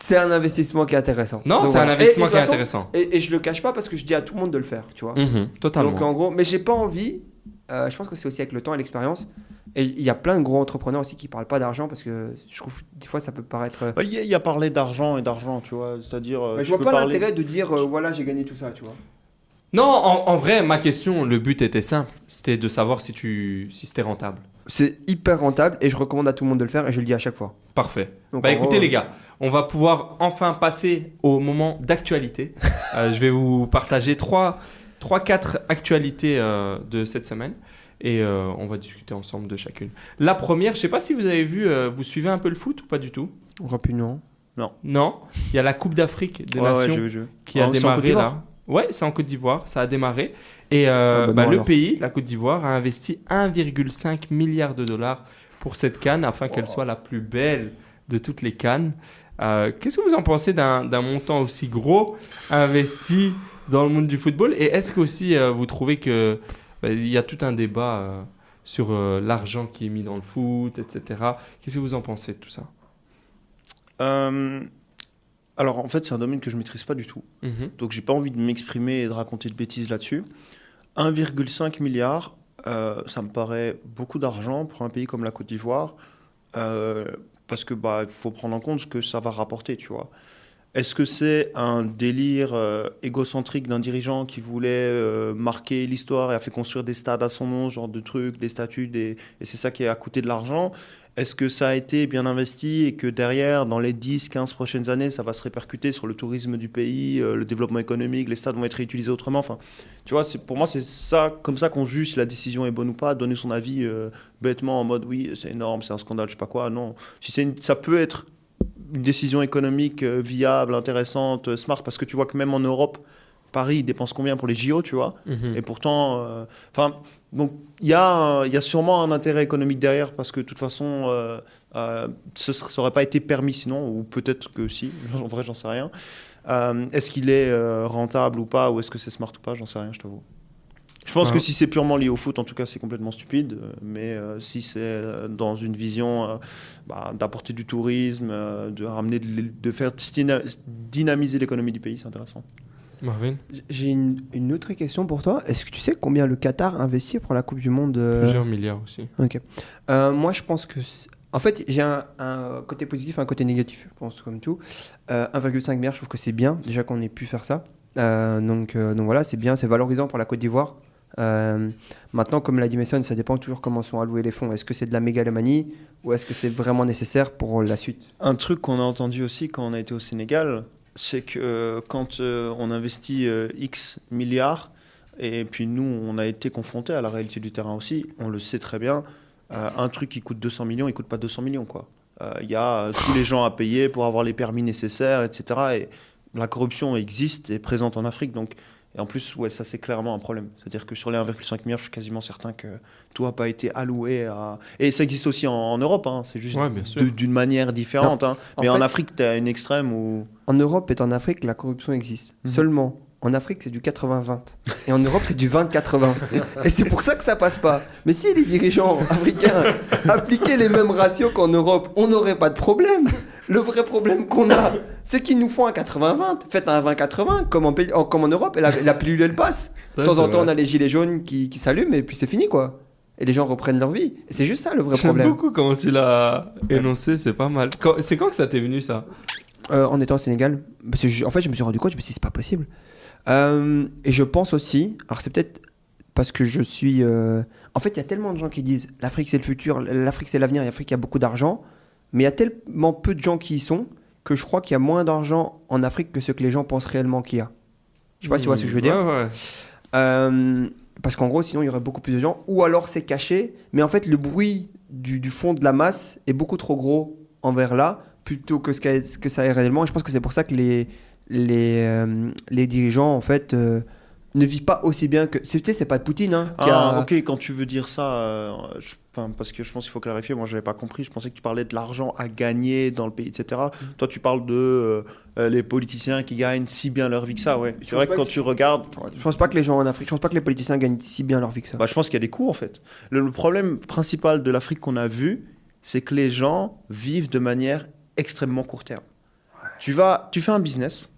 c'est un investissement qui est intéressant.
Non, c'est un investissement
Et- et
qui est intéressant.
Et, et je le cache pas parce que je dis à tout le monde de le faire, tu vois.
Mhm, totalement.
Donc en gros, mais j'ai pas envie. Euh, je pense que c'est aussi avec le temps et l'expérience. Et il y a plein de gros entrepreneurs aussi qui parlent pas d'argent parce que je trouve que des fois ça peut paraître. euh,
Bah, Il y, a- il y a parlé d'argent et d'argent, tu vois. C'est-à-dire. euh,
mais je vois pas
parler-
l'intérêt de dire euh, voilà j'ai gagné tout ça, tu vois.
Non, en, en vrai, ma question, le but était simple. C'était de savoir si, tu, si c'était rentable.
C'est hyper rentable et je recommande à tout le monde de le faire et je le dis à chaque fois.
Parfait.
Donc,
Bah écoutez
gros,
les gars, on va pouvoir enfin passer au moment d'actualité. (laughs) Euh, je vais vous partager trois, trois quatre actualités euh, de cette semaine et euh, on va discuter ensemble de chacune. La première, je sais pas si vous avez vu, euh, vous suivez un peu le foot ou pas du tout?
Rapidement.
Non, il y a la Coupe d'Afrique des
Ouais, ouais,
Nations
j'ai vu, j'ai vu.
qui a
Ah, c'est en Côte
démarré
d'Ivoire?
Là. Ouais, c'est en Côte d'Ivoire, ça a démarré. Et euh,
Ah bah
bah,
non,
le
alors.
pays, la Côte d'Ivoire, a investi 1,5 milliard de dollars pour cette canne afin qu'elle soit la plus belle de toutes les cannes. Euh, Qu'est-ce que vous en pensez d'un d'un montant aussi gros investi dans le monde du football Et est-ce que aussi euh, vous trouvez que bah, il y a tout un débat euh, sur euh, l'argent qui est mis dans le foot, etc. Qu'est-ce que vous en pensez de tout ça?
Alors, en fait, c'est un domaine que je maîtrise pas du tout.
Mhm.
Donc, j'ai pas envie de m'exprimer et de raconter de bêtises là-dessus. 1,5 milliard, ça me paraît beaucoup d'argent pour un pays comme la Côte d'Ivoire. parce que bah, faut prendre en compte ce que ça va rapporter, tu vois. Est-ce que c'est un délire euh, égocentrique d'un dirigeant qui voulait euh, marquer l'histoire et a fait construire des stades à son nom, genre de trucs, des statues, et c'est ça qui a coûté de l'argent? Est-ce que ça a été bien investi et que derrière, dans les 10-15 prochaines années, ça va se répercuter sur le tourisme du pays, euh, le développement économique, les stades vont être réutilisés autrement? Enfin, Tu vois, pour moi, c'est ça, comme ça qu'on juge si la décision est bonne ou pas, donner son avis bêtement en mode oui, c'est énorme, c'est un scandale, je sais pas quoi. Non, si une- ça peut être une décision économique euh, viable, intéressante, euh, smart, parce que tu vois que même en Europe, Paris dépense combien pour les JO, tu vois
Mhm.
Et pourtant, euh, enfin, donc il y, a y a sûrement un intérêt économique derrière, parce que de toute façon, euh, ce n'aurait pas été permis sinon, ou peut-être que si, (laughs) en vrai, j'en sais rien. Est-ce qu'il est rentable ou pas, ou est-ce que c'est smart ou pas, j'en sais rien, je t'avoue. Je pense
Ouais.
que si c'est purement lié au foot, en tout cas, c'est complètement stupide. euh, Mais euh, si c'est euh, dans une vision euh, bah, d'apporter du tourisme, euh, de ramener, de, faire dyna- dynamiser l'économie du pays, c'est intéressant.
Marvin?
J'ai une, une autre question pour toi. Est-ce que tu sais combien le Qatar investit pour la Coupe du Monde
Plusieurs milliards aussi.
Ok. Euh, moi, je pense que. En fait, j'ai un, un côté positif et un côté négatif, je pense, comme tout. Euh, 1,5 milliard, je trouve que c'est bien, déjà qu'on ait pu faire ça. Euh, donc, euh, donc voilà, c'est bien, c'est valorisant pour la Côte d'Ivoire. Euh, maintenant, comme l'a dit Mason, ça dépend toujours comment sont alloués les fonds. Est-ce que c'est de la mégalomanie ou est-ce que c'est vraiment nécessaire pour la suite?
Un truc qu'on a entendu aussi quand on a été au Sénégal, c'est que euh, quand euh, on investit euh, X milliards, et puis nous, on a été confrontés à la réalité du terrain aussi, on le sait très bien, un truc qui coûte 200 millions, il coûte pas 200 millions. Il y a (laughs) tous les gens à payer pour avoir les permis nécessaires, etc. Et la corruption existe et est présente en Afrique. Donc, et en plus, ouais, ça c'est clairement un problème. C'est-à-dire que sur les 1,5 milliards, je suis quasiment certain que tout n'a pas été alloué à... Et ça existe aussi en, en Europe, hein, c'est juste
Ouais,
d'une manière différente. hein. Mais en
fait-
Afrique, tu as une extrême où...
En Europe et en Afrique, la corruption existe.
Mhm.
Seulement, en Afrique, c'est du 80-20. Et en Europe, c'est du 20-80. Et c'est pour ça que ça passe pas. Mais si les dirigeants africains appliquaient les mêmes ratios qu'en Europe, on n'aurait pas de problème. Le vrai problème qu'on a, c'est qu'ils nous font un 80-20. Faites un 20-80, comme en, comme Europe, et la, la pilule, elle passe. De temps en temps, on a les gilets jaunes qui, qui s'allument, et puis c'est fini, quoi. Et les gens reprennent leur vie. Et c'est juste ça, le vrai
J'aime
problème.
beaucoup comment tu l'as énoncé, c'est pas mal. C'est quand que ça t'est venu ça?
Euh, en étant au Sénégal. Parce que je- en fait, je me suis rendu compte, je me suis dit, c'est pas possible. Euh, et je pense aussi, alors c'est peut-être parce que je suis. euh, En fait, il y a tellement de gens qui disent l'Afrique c'est le futur, l'Afrique c'est l'avenir, l'Afrique a beaucoup d'argent. Mais il y a tellement peu de gens qui y sont que je crois qu'il y a moins d'argent en Afrique que ce que les gens pensent réellement qu'il y a. Je sais pas si tu vois ce que je veux dire.
Ouais, ouais.
Euh, parce qu'en gros, sinon, il y aurait beaucoup plus de gens. Ou alors, c'est caché. Mais en fait, le bruit du, du fond de la masse est beaucoup trop gros envers là, plutôt que ce, qu'a- ce que ça est réellement. Et je pense que c'est pour ça que les, les, euh, les dirigeants, en fait, euh, ne vivent pas aussi bien que. Tu sais, c'est pas de Poutine. Hein, qui
Ah,
a-
ok, quand tu veux dire ça, euh, je- enfin, parce que je pense qu'il faut clarifier, moi j'avais pas compris, je pensais que tu parlais de l'argent à gagner dans le pays, etc.
Mm.
Toi tu parles de euh, euh, les politiciens qui gagnent si bien leur vie que ça, ouais. C'est vrai que quand tu regardes,
Je pense pas que les gens en Afrique, je pense pas que les politiciens gagnent si bien leur vie que ça.
bah, je pense qu'il y a des coûts en fait. Le, le problème principal de l'Afrique qu'on a vu, c'est que les gens vivent de manière extrêmement court terme. Tu, vas, tu fais un business,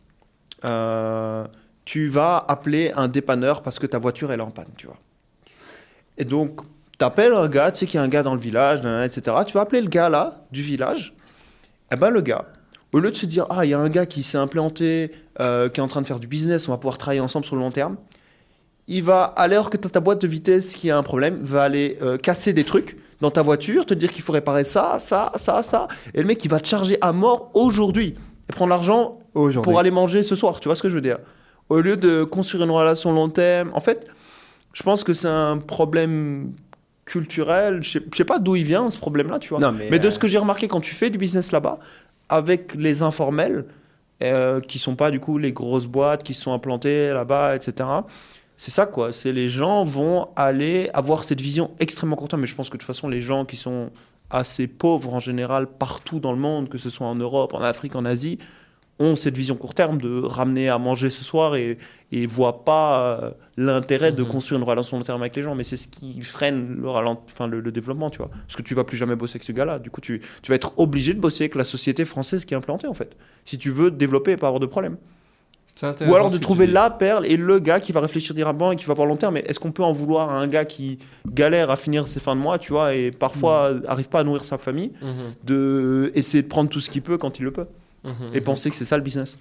euh, tu vas appeler un dépanneur parce que ta voiture est en panne, tu vois. Et donc, tu appelles un gars, tu sais qu'il y a un gars dans le village, etc. Tu vas appeler le gars là, du village. Et ben le gars, au lieu de se dire, ah, il y a un gars qui s'est implanté, euh, qui est en train de faire du business, on va pouvoir travailler ensemble sur le long terme, il va, alors que tu as ta boîte de vitesse qui a un problème, va aller euh, casser des trucs dans ta voiture, te dire qu'il faut réparer ça, ça, ça, ça. Et le mec, il va te charger à mort aujourd'hui et prendre l'argent
Aujourd'hui.
pour aller manger ce soir. Tu vois ce que je veux dire Au lieu de construire une relation long terme. En fait, je pense que c'est un problème culturel. Je sais, je sais pas d'où il vient ce problème-là, tu vois.
Non, mais,
Mais de
euh,
ce que j'ai remarqué quand tu fais du business là-bas, avec les informels, euh, qui sont pas du coup les grosses boîtes qui sont implantées là-bas, etc. C'est ça quoi, c'est les gens vont aller avoir cette vision extrêmement court terme. Mais je pense que de toute façon, les gens qui sont assez pauvres en général partout dans le monde, que ce soit en Europe, en Afrique, en Asie, ont cette vision court terme de ramener à manger ce soir et et voient pas euh, l'intérêt de
Mhm.
construire une relation long terme avec les gens. Mais c'est ce qui freine le, ralent- enfin, le, le développement, tu vois. Parce que tu vas plus jamais bosser avec ce gars-là. Du coup, tu, tu vas être obligé de bosser avec la société française qui est implantée, en fait. Si tu veux développer et pas avoir de problème. Ou alors de trouver la perle et le gars qui va réfléchir durablement et qui va voir long terme. Mais est-ce qu'on peut en vouloir à un gars qui galère à finir ses fins de mois, tu vois, et parfois arrive pas à nourrir sa famille,
Mhm,
de essayer de prendre tout ce qu'il peut quand il le peut?
Mhm,
et
mhm.
penser que c'est ça le business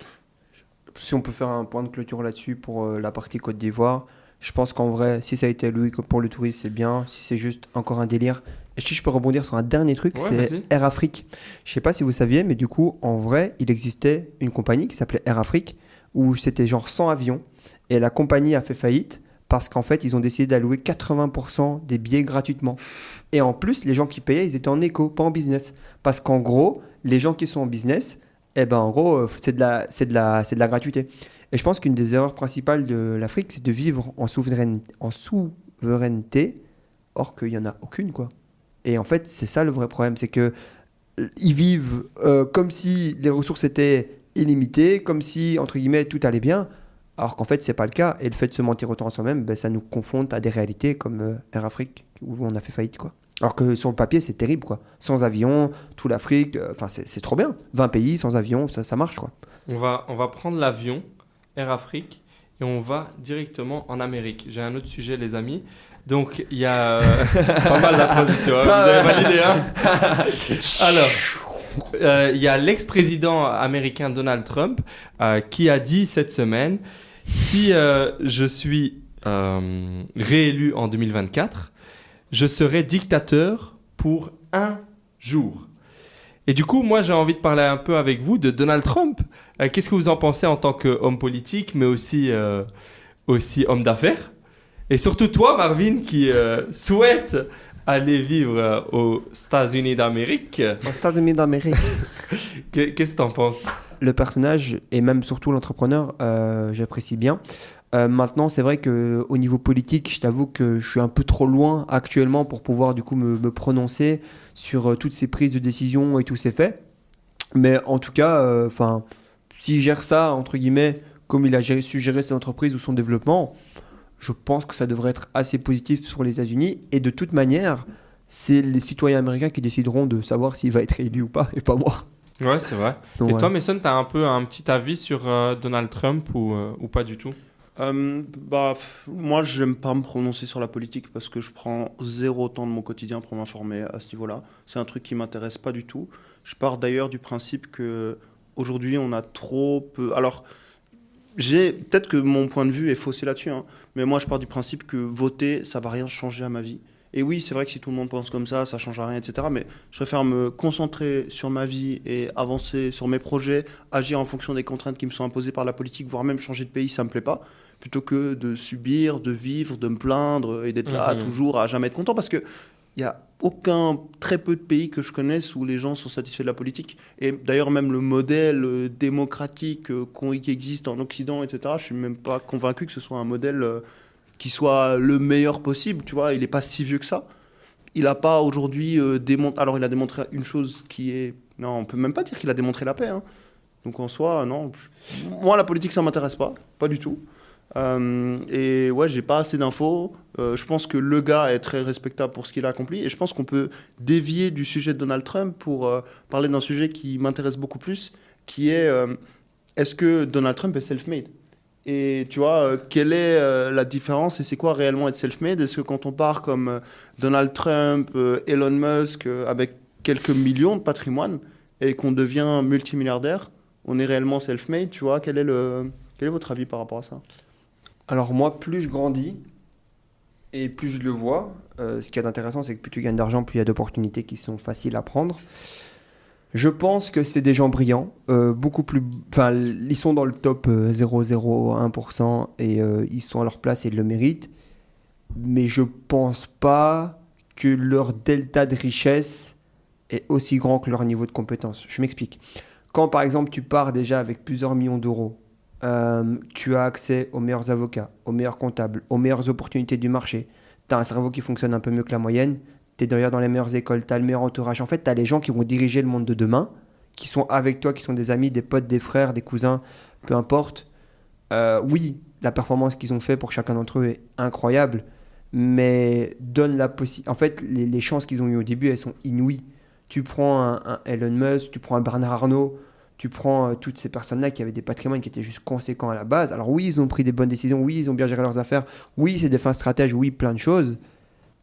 si on peut faire un point de clôture là-dessus pour euh, la partie Côte d'Ivoire, je pense qu'en vrai, si ça a été loué que pour le tourisme, c'est bien. Si c'est juste encore un délire. Et si je peux rebondir sur un dernier truc,
Ouais,
c'est. Air Afrique. Je sais pas si vous saviez, mais du coup, en vrai, il existait une compagnie qui s'appelait Air Afrique où c'était genre 100 avions. Et la compagnie a fait faillite parce qu'en fait, ils ont décidé d'allouer 80% des billets gratuitement. Et en plus, les gens qui payaient, ils étaient en éco, pas en business. Parce qu'en gros, les gens qui sont en business, eh ben en gros, euh, c'est de la, c'est de la, c'est de la gratuité. Et je pense qu'une des erreurs principales de l'Afrique, c'est de vivre en, en souveraineté, or qu'il n'y en a aucune, quoi. Et en fait, c'est ça le vrai problème, c'est que ils vivent euh, comme si les ressources étaient illimitées, comme si, entre guillemets, tout allait bien, alors qu'en fait, c'est pas le cas. Et le fait de se mentir autant à soi-même, ben, ça nous confronte à des réalités comme euh, Air Afrique, où on a fait faillite, quoi. Alors que sur le papier, c'est terrible, quoi. Sans avion, tout l'Afrique, euh, enfin, c'est c'est trop bien. 20 pays sans avion, ça, ça marche, quoi.
On va, on va prendre l'avion Air Afrique et on va directement en Amérique. J'ai un autre sujet, les amis. Donc, il y a euh, (laughs) pas mal d'applaudissements. hein. Vous avez validé, hein (laughs) Alors, euh, il y a l'ex-président américain Donald Trump qui a dit cette semaine si je suis réélu en 2024, je serai dictateur pour un jour. Et du coup, moi, j'ai envie de parler un peu avec vous de Donald Trump. Euh, Qu'est-ce que vous en pensez en tant qu'homme politique, mais aussi, euh, aussi homme d'affaires? Et surtout toi, Marvin, qui euh, souhaite aller vivre euh, aux États-Unis d'Amérique.
Aux États-Unis d'Amérique. (laughs)
Qu'est- Qu'est-ce que t'en penses?
Le personnage et même surtout l'entrepreneur, j'apprécie bien. Euh, maintenant, c'est vrai que au niveau politique, je t'avoue que je suis un peu trop loin actuellement pour pouvoir du coup me, me prononcer sur euh, toutes ces prises de décision et tous ces faits. Mais en tout cas, euh, s'il gère ça entre guillemets comme il a géré- su gérer son entreprise ou son développement, je pense que ça devrait être assez positif sur les États-Unis. Et de toute manière, c'est les citoyens américains qui décideront de savoir s'il va être élu ou pas, et pas moi.
Ouais, c'est vrai.
Donc,
Et toi, Mason, t'as un peu un petit avis sur euh, Donald Trump ou, ou pas du tout?
Euh, bah, moi, j'aime pas me prononcer sur la politique parce que je prends zéro temps de mon quotidien pour m'informer à ce niveau-là. C'est un truc qui m'intéresse pas du tout. Je pars d'ailleurs du principe que aujourd'hui, on a trop peu. Alors, j'ai peut-être que mon point de vue est faussé là-dessus, hein, mais moi, je pars du principe que voter, ça va rien changer à ma vie. Et oui, c'est vrai que si tout le monde pense comme ça, ça change rien, etc. Mais je préfère me concentrer sur ma vie et avancer sur mes projets, agir en fonction des contraintes qui me sont imposées par la politique, voire même changer de pays, ça me plaît pas plutôt que de subir, de vivre, de me plaindre et d'être là
Mhm.
toujours à jamais être content parce que il y a aucun, très peu de pays que je connaisse où les gens sont satisfaits de la politique. Et d'ailleurs, même le modèle euh, démocratique euh, qui existe en Occident, etc., je suis même pas convaincu que ce soit un modèle euh, qui soit le meilleur possible. Tu vois, il n'est pas si vieux que ça. Il n'a pas aujourd'hui démontré. Alors, il a démontré une chose qui est. Non, on peut même pas dire qu'il a démontré la paix. hein. Donc en soi, non. Moi, la politique, ça m'intéresse pas, pas du tout. Euh, et ouais, j'ai pas assez d'infos. Euh, je pense que le gars est très respectable pour ce qu'il a accompli. Et je pense qu'on peut dévier du sujet de Donald Trump pour euh, parler d'un sujet qui m'intéresse beaucoup plus, qui est est-ce que Donald Trump est self-made? Et tu vois, quelle est la différence et c'est quoi réellement être self-made? Est-ce que quand on part comme Donald Trump, Elon Musk, avec quelques millions de patrimoine et qu'on devient multimilliardaire, on est réellement self-made Tu vois, quel est, le, quel est votre avis par rapport à ça?
Alors moi, plus je grandis et plus je le vois, euh, ce qui est intéressant, c'est que plus tu gagnes d'argent, plus il y a d'opportunités qui sont faciles à prendre. Je pense que c'est des gens brillants, euh, beaucoup plus. Enfin, ils sont dans le top 0,01% euh, et ils sont à leur place et ils le méritent. Mais je pense pas que leur delta de richesse est aussi grand que leur niveau de compétence. Je m'explique. Quand par exemple tu pars déjà avec plusieurs millions d'euros euh, tu as accès aux meilleurs avocats, aux meilleurs comptables, aux meilleures opportunités du marché. Tu as un cerveau qui fonctionne un peu mieux que la moyenne. Tu es d'ailleurs dans les meilleures écoles, tu as le meilleur entourage. En fait, tu as les gens qui vont diriger le monde de demain, qui sont avec toi, qui sont des amis, des potes, des frères, des cousins, peu importe. Euh, oui, la performance qu'ils ont fait pour chacun d'entre eux est incroyable, mais donne la possibilité. En fait, les, chances qu'ils ont eues au début, elles sont inouïes. Tu prends un, un Elon Musk, tu prends un Bernard Arnault, tu prends euh, toutes ces personnes-là qui avaient des patrimoines qui étaient juste conséquents à la base. Alors oui, ils ont pris des bonnes décisions, oui, ils ont bien géré leurs affaires, oui, c'est des fins stratèges, oui, plein de choses.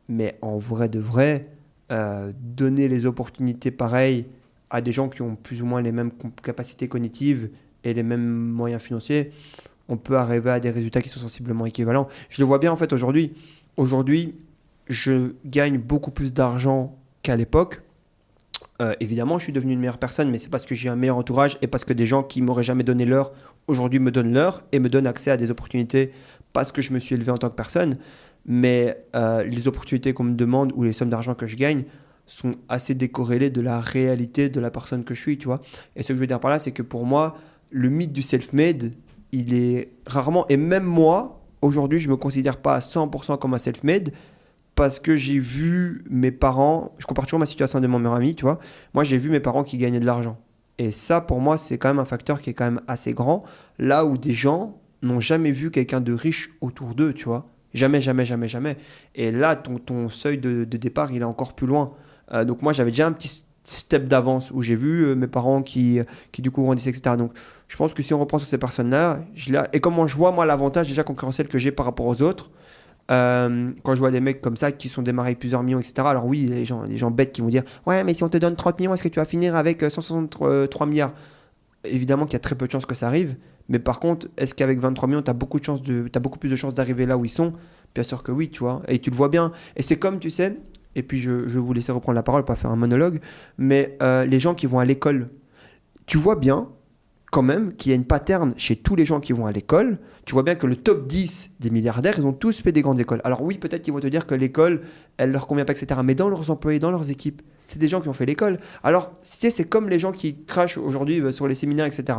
Mais en vrai de vrai, euh, donner les opportunités pareilles à des gens qui ont plus ou moins les mêmes capacités cognitives et les mêmes moyens financiers, on peut arriver à des résultats qui sont sensiblement équivalents. Je le vois bien en fait aujourd'hui. Aujourd'hui, je gagne beaucoup plus d'argent qu'à l'époque euh, évidemment, je suis devenu une meilleure personne, mais c'est parce que j'ai un meilleur entourage et parce que des gens qui m'auraient jamais donné l'heure aujourd'hui me donnent l'heure et me donnent accès à des opportunités parce que je me suis élevé en tant que personne. Mais euh, les opportunités qu'on me demande ou les sommes d'argent que je gagne sont assez décorrélées de la réalité de la personne que je suis, tu vois. Et ce que je veux dire par là, c'est que pour moi, le mythe du self-made, il est rarement, et même moi, aujourd'hui, je me considère pas à 100% comme un self-made, parce que j'ai vu mes parents, je compare toujours ma situation de mon meilleur ami, tu vois. Moi, j'ai vu mes parents qui gagnaient de l'argent. Et ça, pour moi, c'est quand même un facteur qui est quand même assez grand. Là où des gens n'ont jamais vu quelqu'un de riche autour d'eux, tu vois. Jamais, jamais, jamais, jamais. Et là, ton, ton seuil de, départ, il est encore plus loin. Euh, donc moi, j'avais déjà un petit step d'avance où j'ai vu euh, mes parents qui, qui du coup grandissaient, etc. Donc je pense que si on reprend sur ces personnes-là, et comment je vois moi l'avantage déjà concurrentiel que j'ai par rapport aux autres, euh, quand je vois des mecs comme ça qui sont démarrés plusieurs millions, etc. Alors oui, les gens, les gens bêtes qui vont dire Ouais, mais si on te donne 30 millions, est-ce que tu vas finir avec 163 euh, milliards? Évidemment qu'il y a très peu de chances que ça arrive. Mais par contre, est-ce qu'avec 23 millions, tu as, beaucoup de chances de, beaucoup plus de chances d'arriver là où ils sont? Bien sûr que oui, tu vois. Et tu le vois bien. Et c'est comme, tu sais, et puis je, je, vais vous laisser reprendre la parole, pas faire un monologue, mais euh, les gens qui vont à l'école, tu vois bien quand même qu'il y a une pattern chez tous les gens qui vont à l'école. Tu vois bien que le top 10 des milliardaires, ils ont tous fait des grandes écoles. Alors oui, peut-être qu'ils vont te dire que l'école, elle leur convient pas, etc. Mais dans leurs employés, dans leurs équipes, c'est des gens qui ont fait l'école. Alors, c'est comme les gens qui crachent aujourd'hui euh, sur les séminaires, etc.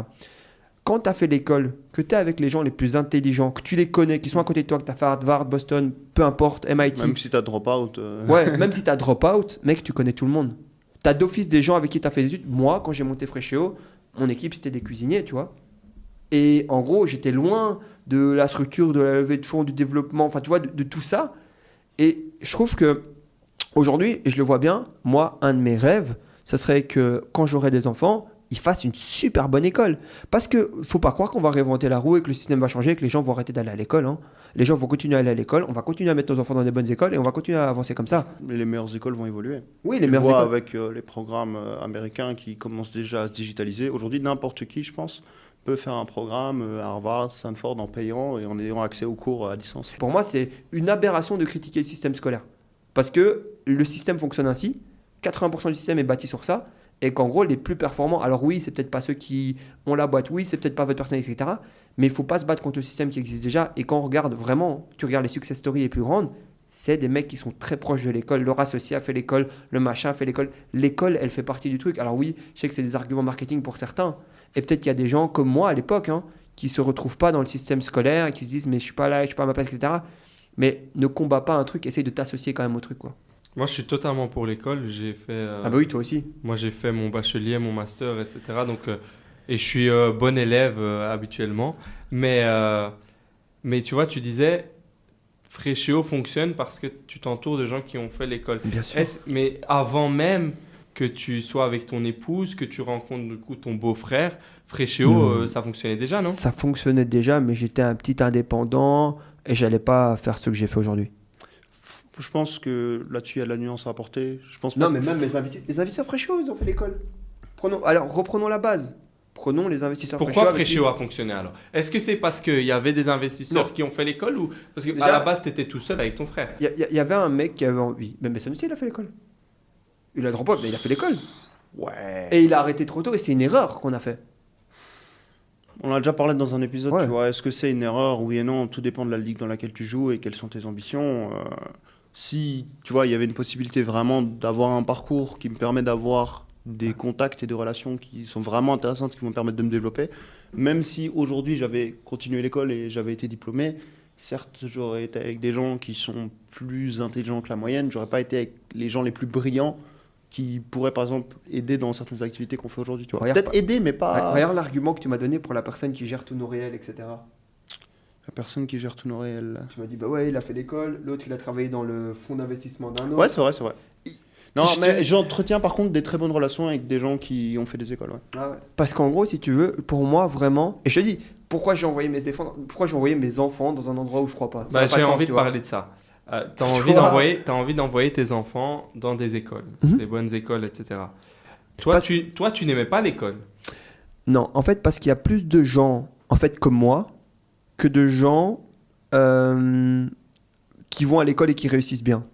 Quand tu as fait l'école, que tu es avec les gens les plus intelligents, que tu les connais, qui sont à côté de toi, que tu as fait Harvard, Boston, peu importe, MIT.
Même si tu as drop-out. Euh.
Ouais, (laughs) même si tu as drop-out, mec, tu connais tout le monde. Tu as d'office des gens avec qui tu as fait des études. Moi, quand j'ai monté Fréchéo, mon équipe, c'était des cuisiniers, tu vois. Et en gros, j'étais loin de la structure, de la levée de fonds, du développement, enfin, tu vois, de, tout ça. Et je trouve que aujourd'hui, et je le vois bien, moi, un de mes rêves, ce serait que quand j'aurai des enfants, ils fassent une super bonne école. Parce que faut pas croire qu'on va réinventer la roue et que le système va changer et que les gens vont arrêter d'aller à l'école. Hein. Les gens vont continuer à aller à l'école, on va continuer à mettre nos enfants dans des bonnes écoles et on va continuer à avancer comme ça.
Les meilleures écoles vont évoluer.
Oui, les meilleures
vois
écoles.
avec euh, les programmes euh, américains qui commencent déjà à se digitaliser. Aujourd'hui, n'importe qui, je pense, peut faire un programme à euh, Harvard, Stanford en payant et en ayant accès aux cours à distance.
Pour moi, c'est une aberration de critiquer le système scolaire. Parce que le système fonctionne ainsi, 80% du système est bâti sur ça, et qu'en gros, les plus performants, alors oui, c'est peut-être pas ceux qui ont la boîte, oui, c'est peut-être pas votre personnalité, etc. Mais il faut pas se battre contre le système qui existe déjà. Et quand on regarde vraiment, tu regardes les success stories les plus grandes, c'est des mecs qui sont très proches de l'école. Leur associé a fait l'école, le machin a fait l'école. L'école, elle fait partie du truc. Alors oui, je sais que c'est des arguments marketing pour certains. Et peut-être qu'il y a des gens comme moi à l'époque hein, qui se retrouvent pas dans le système scolaire et qui se disent mais je suis pas là, je suis pas à ma place, etc. Mais ne combat pas un truc, essaye de t'associer quand même au truc. quoi.
Moi, je suis totalement pour l'école. J'ai fait. euh,
Ah bah oui, toi aussi.
Moi, j'ai fait mon bachelier, mon master, etc. Donc, euh, et je suis euh, bon élève habituellement. Mais, mais tu vois, tu disais, Fréchéo fonctionne parce que tu t'entoures de gens qui ont fait l'école.
Bien sûr.
Mais avant même que tu sois avec ton épouse, que tu rencontres du coup ton beau-frère, Fréchéo,
Hmm.
ça fonctionnait déjà, non?
Ça fonctionnait déjà, mais j'étais un petit indépendant et j'allais pas faire ce que j'ai fait aujourd'hui.
Je pense que là-dessus, il y a de la nuance à apporter. Je pense
Non,
pas-
mais même les investisseurs, les investisseurs Fréchot, ils ont fait l'école. Prenons, alors, reprenons la base. Prenons les investisseurs
Pourquoi
Fréchot
a fonctionné alors? Est-ce que c'est parce qu'il y avait des investisseurs
Non.
qui ont fait l'école ou parce que
Déjà-
à la base tu étais tout seul avec ton frère?
Il y, avait un mec qui avait envie. Même aussi, il a fait l'école. Il a drop out, mais il a fait l'école.
Ouais.
Et il a arrêté trop tôt, et c'est une erreur qu'on a fait.
On a déjà parlé dans un épisode,
Ouais.
tu vois. Est-ce que c'est une erreur? Oui et non. Tout dépend de la ligue dans laquelle tu joues et quelles sont tes ambitions. Euh, si, tu vois, il y avait une possibilité vraiment d'avoir un parcours qui me permet d'avoir des contacts et des relations qui sont vraiment intéressantes, qui vont me permettre de me développer, même si aujourd'hui j'avais continué l'école et j'avais été diplômé, certes, j'aurais été avec des gens qui sont plus intelligents que la moyenne, j'aurais pas été avec les gens les plus brillants qui pourraient par exemple aider dans certaines activités qu'on fait aujourd'hui, Peut-être
pas-
aider, mais pas...
Regarde l'argument que tu m'as donné pour la personne qui gère tous nos réels, etc.
La personne qui gère tous nos réels.
Tu m'as dit, bah ouais, il a fait l'école, l'autre, il a travaillé dans le fonds d'investissement d'un autre.
Ouais, c'est vrai, c'est vrai. Non, mais j'entretiens par contre des très bonnes relations avec des gens qui ont fait des écoles. ouais.
Ah ouais. Parce qu'en gros, si tu veux, pour moi, vraiment, et je te dis, pourquoi j'ai envoyé mes enfants, pourquoi j'ai envoyé mes enfants dans un endroit où je crois pas?
Bah, J'ai envie de
vois.
parler de ça. Euh, t'as
Tu
envie d'envoyer, t'as envie d'envoyer tes enfants dans des écoles,
Mhm.
des bonnes écoles, etc. Toi,
Parce-
tu, toi, tu n'aimais pas l'école.
Non, en fait, parce qu'il y a plus de gens, en fait, comme moi, que de gens euh, qui vont à l'école et qui réussissent bien.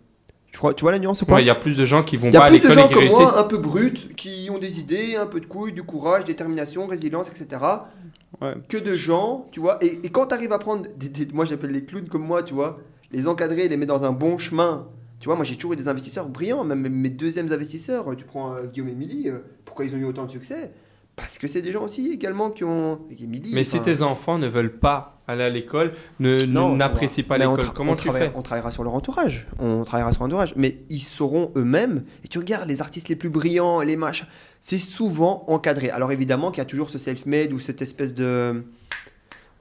Tu vois, tu vois la nuance ou pas?
Ouais, il y a plus de gens qui vont
Il y
pas
a
à
plus de
l'école
gens
et qui
comme
réussissent.
moi, un peu bruts, qui ont des idées, un peu de couilles, du courage, détermination, résilience, etc.
Ouais.
Que de gens, tu vois. Et, et quand tu arrives à prendre, des, des- moi j'appelle les clowns comme moi, tu vois, les encadrer, les mettre dans un bon chemin. Tu vois, moi j'ai toujours eu des investisseurs brillants, même mes deuxièmes investisseurs. Tu prends euh, Guillaume et Émilie, euh, pourquoi ils ont eu autant de succès? Parce que c'est des gens aussi également qui ont.
Mais si tes enfants ne veulent pas aller à l'école, ne n'apprécient pas l'école, comment tu fais
On travaillera sur leur entourage. On travaillera sur leur entourage. Mais ils sauront eux-mêmes. Et tu regardes les artistes les plus brillants, les machins. C'est souvent encadré. Alors évidemment qu'il y a toujours ce self-made ou cette espèce de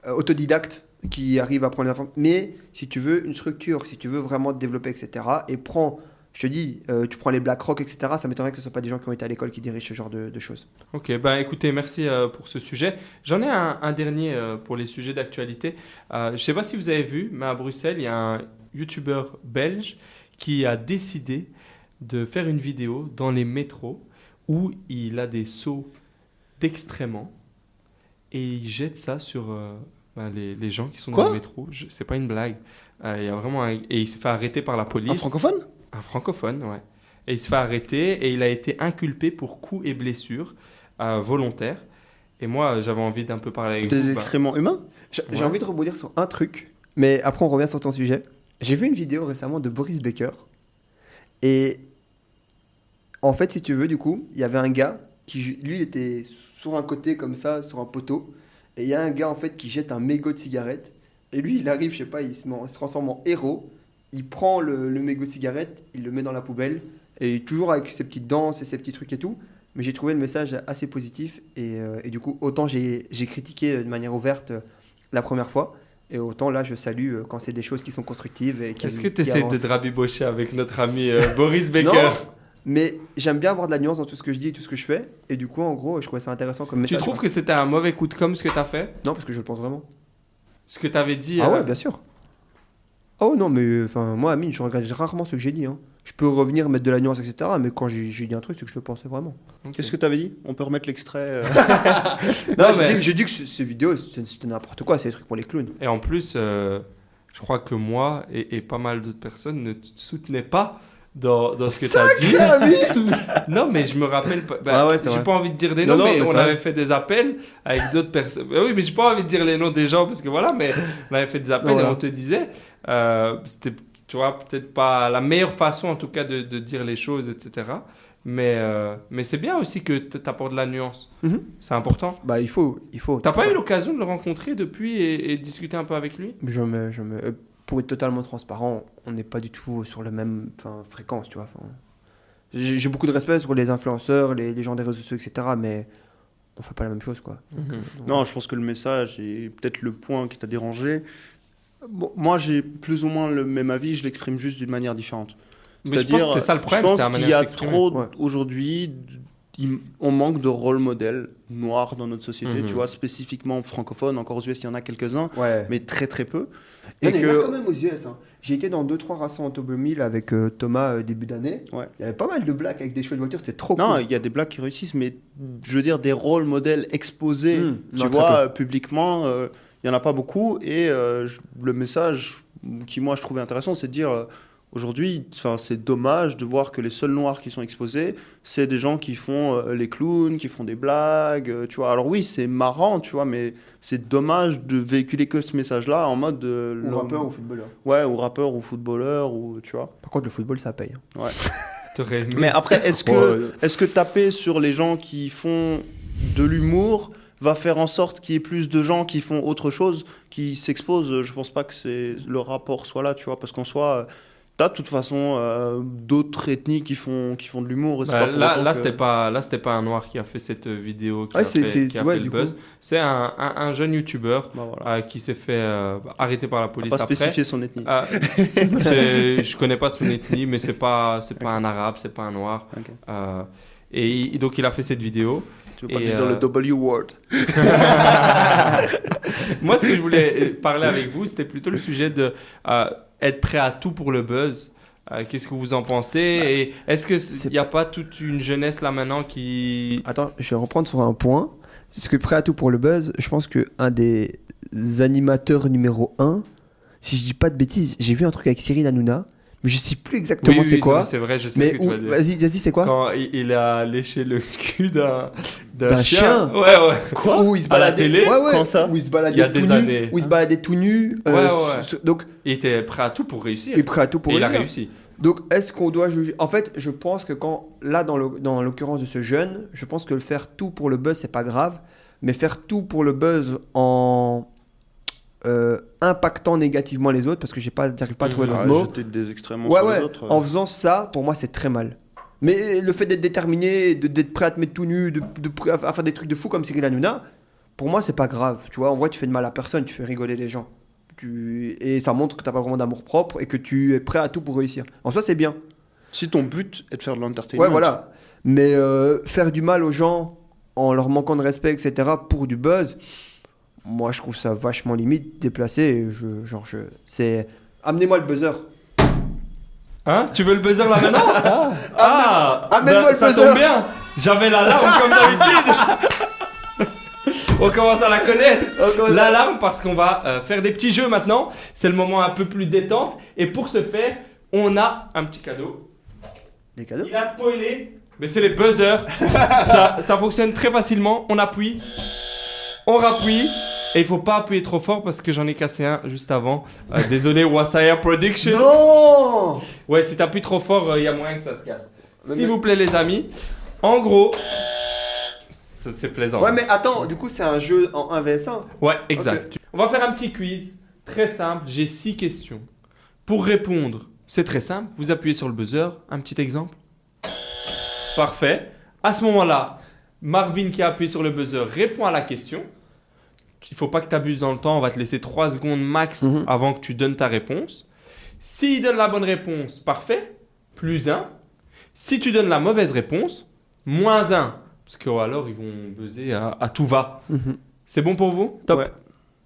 euh, autodidacte qui arrive à prendre les enfants. Mais si tu veux une structure, si tu veux vraiment te développer, etc. Et prends, je te dis, euh, tu prends les BlackRock, etc. Ça m'étonnerait que ce ne soit pas des gens qui ont été à l'école qui dirigent ce genre de, de choses.
Ok, ben écoutez, merci euh, pour ce sujet. J'en ai un, un dernier euh, pour les sujets d'actualité. Je ne sais pas si vous avez vu, mais à Bruxelles, il y a un YouTuber belge qui a décidé de faire une vidéo dans les métros où il a des seaux d'excréments et il jette ça sur ben, les, les gens qui sont
Quoi?
dans le métro. Je- C'est pas une blague. Il y a vraiment un- Et il s'est fait arrêter par la police.
Un francophone?
Un francophone, ouais. Et il se fait arrêter et il a été inculpé pour coups et blessures euh, volontaires. Et moi, j'avais envie d'un peu parler avec
Des
vous. bah,
humains?
J'ai
Ouais.
envie de rebondir sur un truc, mais après on revient sur ton sujet. J'ai vu une vidéo récemment de Boris Becker. Et en fait, si tu veux, du coup, il y avait un gars qui, lui, était sur un côté comme ça, sur un poteau. Et il y a un gars, en fait, qui jette un mégot de cigarette. Et lui, il arrive, je sais pas, se, il se transforme en héros. Il prend le, le mégot de cigarette, il le met dans la poubelle. Et toujours avec ses petites danses et ses petits trucs et tout. Mais j'ai trouvé le message assez positif. Et, euh, et du coup, autant j'ai critiqué de manière ouverte euh, la première fois. Et autant là, je salue euh, quand c'est des choses qui sont constructives. et
Est-ce que tu essaies de te rabibocher avec notre ami euh, Boris Becker?
Non, mais j'aime bien avoir de la nuance dans tout ce que je dis et tout ce que je fais. Et du coup, en gros, je trouvais ça intéressant comme
Tu
message.
trouves que c'était un mauvais coup de com ce que tu as fait?
Non, parce que je le pense vraiment.
Ce que tu avais dit
Ah
euh,
ouais, bien sûr. Oh non, mais enfin, moi, Amine, je regrette rarement ce que j'ai dit. hein. Je peux revenir mettre de la nuance, etc. Mais quand j'ai dit un truc, c'est que je le pensais vraiment.
Qu'est-ce que tu avais dit? On peut remettre l'extrait euh, (laughs)
Non,
mais-
dit, j'ai dit que ce- ces vidéos, c'était n'importe quoi. C'est des trucs pour les clowns.
Et en plus, euh, je crois que moi et, et pas mal d'autres personnes ne te soutenaient pas dans, dans ce que tu as dit. (laughs) Non, mais je me rappelle pas. bah,
Ah ouais,
j'ai pas envie de dire des noms,
non,
mais,
mais
on avait fait des appels avec d'autres personnes. Bah oui, mais j'ai pas envie de dire les noms des gens parce que voilà, mais on avait fait des appels
Non,
et
voilà.
on te disait, euh, c'était tu vois, peut-être pas la meilleure façon en tout cas de, de dire les choses, etc. Mais, euh, mais c'est bien aussi que tu apportes de la nuance.
Mhm.
C'est important.
Bah, il faut. Il faut.
T'as pas eu l'occasion de le rencontrer depuis et, et discuter un peu avec lui?
Je me, je me, euh, pour être totalement transparent, on n'est pas du tout sur la même fréquence, tu vois. J'ai beaucoup de respect sur les influenceurs, les, les gens des réseaux sociaux, etc. Mais on fait pas la même chose, quoi.
Mhm.
Donc,
Non, je pense que le message est peut-être le point qui t'a dérangé. Bon, moi, j'ai plus ou moins le même avis, je l'exprime juste d'une manière différente.
Mais je pense que c'était ça le problème.
Je pense qu'il y a trop,
Ouais.
aujourd'hui, il- on manque de rôle modèle noir dans notre société,
Mhm.
tu vois, spécifiquement francophone. Encore aux US, il y en a quelques-uns,
Ouais.
mais très très peu.
Il
Et
y en a quand même aux US. hein. J'ai été dans 2-3 rassemblements automobiles avec euh, Thomas euh, début d'année.
Ouais.
Il y avait pas mal de blagues avec des cheveux de voiture, c'était trop
non,
cool.
il y a des blagues qui réussissent, mais je veux dire, des rôles modèles exposés,
Mhm.
tu
Non,
vois, euh, publiquement, euh, il y en a pas beaucoup. Et euh, je- le message qui, moi, je trouvais intéressant, c'est de dire. euh, Aujourd'hui, enfin, c'est dommage de voir que les seuls noirs qui sont exposés, c'est des gens qui font euh, les clowns, qui font des blagues, euh, tu vois. Alors oui, c'est marrant, tu vois, mais c'est dommage de véhiculer que ce message-là en mode euh,
Ou rappeur ou footballeur.
ouais, ou rappeur ou footballeur ou tu vois.
Par contre, le football, ça paye. hein. (laughs)
Aimé-
Mais après, est-ce que
Ouais, ouais.
est-ce que taper sur les gens qui font de l'humour va faire en sorte qu'il y ait plus de gens qui font autre chose, qui s'exposent Je pense pas que c'est le rapport soit là, tu vois, parce qu'en soi, t'as de toute façon euh, d'autres ethnies qui font qui font de l'humour.
Bah, là, là
que-
c'était pas, là, c'était pas un noir qui a fait cette euh, vidéo, qui
Ouais,
a fait, qui a
c'est- ouais,
fait le
du
buzz. C'est un, un, un jeune youtubeur
Bah, voilà.
euh, qui s'est fait euh, arrêter par la police
pas
après.
spécifier son ethnie.
Ah, (laughs) je connais pas son ethnie, mais c'est pas, c'est pas un arabe, c'est pas un noir. Euh, et donc il a fait cette vidéo.
Tu veux pas dire
euh,
le W word. (laughs)
Moi, ce que je voulais (laughs) parler avec vous, c'était plutôt le sujet de euh, être prêt à tout pour le buzz. Euh, Qu'est-ce que vous en pensez? Et est-ce que
c'est
il n'y a pas toute une jeunesse là maintenant qui
Attends, je vais reprendre sur un point. Parce que prêt à tout pour le buzz, je pense que un des animateurs numéro 1, si je dis pas de bêtises, j'ai vu un truc avec Cyril Hanouna, mais je sais plus exactement
Oui, oui,
c'est quoi.
C'est vrai, je sais
Mais
ce que tu vas dire.
vas-y, vas-y, c'est quoi
Quand il, il a léché le cul d'un
D'un chien
Ouais, ouais.
Quoi Où il se
À la
baladait
télé
ouais, ouais.
Quand ça
Où il se baladait
Il y a
tout
des
nu,
années.
Où il se baladait tout nu. euh,
Ouais, ouais.
donc,
Il était prêt à tout pour réussir.
il est prêt à tout pour
et il a
réussir.
réussi.
Donc, est-ce qu'on doit juger? En fait, je pense que quand, là, dans l'occurrence de ce jeune, je pense que le faire tout pour le buzz, c'est pas grave, mais faire tout pour le buzz en euh, impactant négativement les autres, parce que j'ai pas, j'arrive pas à trouver
Mhm.
d'autres
Ah,
mots.
jeter des extrêmement
Ouais,
sur
ouais.
les autres. euh.
En faisant ça, pour moi, c'est très mal. Mais le fait d'être déterminé, d'être prêt à te mettre tout nu, de, de- à faire des trucs de fou comme Cyril Hanouna, pour moi, c'est pas grave. Tu vois, en vrai, tu fais de mal à personne, tu fais rigoler les gens. Tu... Et ça montre que t'as pas vraiment d'amour propre et que tu es prêt à tout pour réussir. En soi, c'est bien.
Si ton but est de faire de l'entertainment.
Ouais, voilà. Mais euh, faire du mal aux gens en leur manquant de respect, etc., pour du buzz, moi, je trouve ça vachement limite, déplacé. Je, genre, je, c'est. Amenez-moi le buzzer.
Hein? Tu veux le buzzer là maintenant? (laughs) Ah
amène-moi
bah,
le
Ça
buzzer.
tombe bien J'avais l'alarme comme d'habitude (laughs) On commence à la connaître L'alarme parce qu'on va euh, faire des petits jeux maintenant. C'est le moment un peu plus détente. Et pour ce faire, on a un petit cadeau.
Des cadeaux?
Il a spoilé, mais c'est les buzzers. ça, ça fonctionne très facilement. On appuie, on rappuie. Et il faut pas appuyer trop fort parce que j'en ai cassé un juste avant. Euh, désolé, Wasaya Production.
Non
Ouais, si t'appuies trop fort, il y a moyen que ça se casse. S'il vous plaît, les amis. En gros, c'est plaisant.
Ouais, mais attends, du coup, c'est un jeu en 1vs1.
Ouais, exact. On va faire un petit quiz très simple. J'ai six questions. Pour répondre, c'est très simple. Vous appuyez sur le buzzer. Un petit exemple. Parfait. À ce moment-là, Marvin qui a appuyé sur le buzzer répond à la question. Il faut pas que tu abuses dans le temps. On va te laisser 3 secondes max
Mhm.
avant que tu donnes ta réponse. S'il donne la bonne réponse, parfait. Plus 1. Si tu donnes la mauvaise réponse, moins 1. Parce que alors ils vont buzzer à, à tout va. C'est bon pour vous?
Top.
Ouais.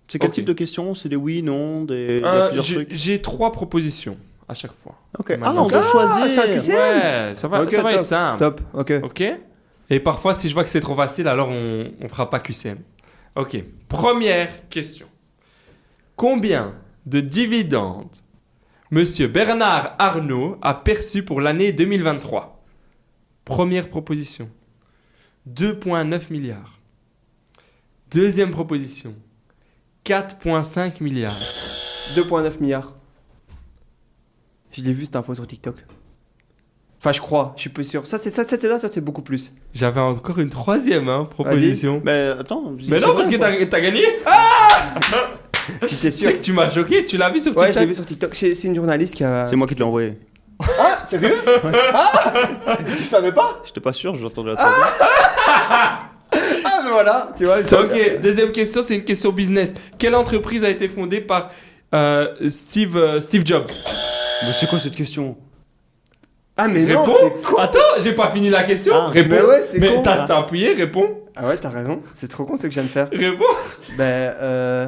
C'est quel type de questions? C'est des oui, non des...
Euh,
plusieurs
j'ai-
trucs.
J'ai trois propositions à chaque fois.
Ok. Ah, on doit
Ah,
choisir.
c'est un QC.
Ouais, ça va,
Ok,
ça va
top,
être simple.
Top, ok.
Ok Et parfois, si je vois que c'est trop facile, alors on, on fera pas QCM. Ok. Première question. Combien de dividendes Monsieur Bernard Arnault a perçu pour l'année 2023 Première proposition. 2,9 milliards. Deuxième proposition. 4,5 milliards.
2,9 milliards. Je l'ai vu cette info sur TikTok. Enfin, je crois, je suis pas sûr. Ça, c'est ça, c'était là, ça, c'est beaucoup plus.
J'avais encore une troisième hein, proposition.
Mais attends.
Mais non, parce que t'as t'as gagné. (laughs)
J'étais
Tu
sûr.
sais que tu m'as choqué, tu l'as vu sur
Ouais, je l'ai
TikTok
vu sur TikTok. C'est c'est une journaliste qui a.
C'est moi qui te l'ai envoyé.
Ah, sérieux Ah Tu savais pas?
J'étais pas sûr, j'entendais la troisième.
Ah, mais voilà, tu vois. ça-
Ok, deuxième question, c'est une question business. Quelle entreprise a été fondée par euh, Steve, euh, Steve Jobs?
Mais c'est quoi cette question?
Ah, mais non,
Réponds
c'est con.
Attends, j'ai pas fini la question.
Ah,
réponds.
mais ouais, c'est
Mais
con.
t'as t'as appuyé, réponds.
Ah ouais, t'as raison. C'est trop con ce que de faire.
Réponds.
Ben, euh.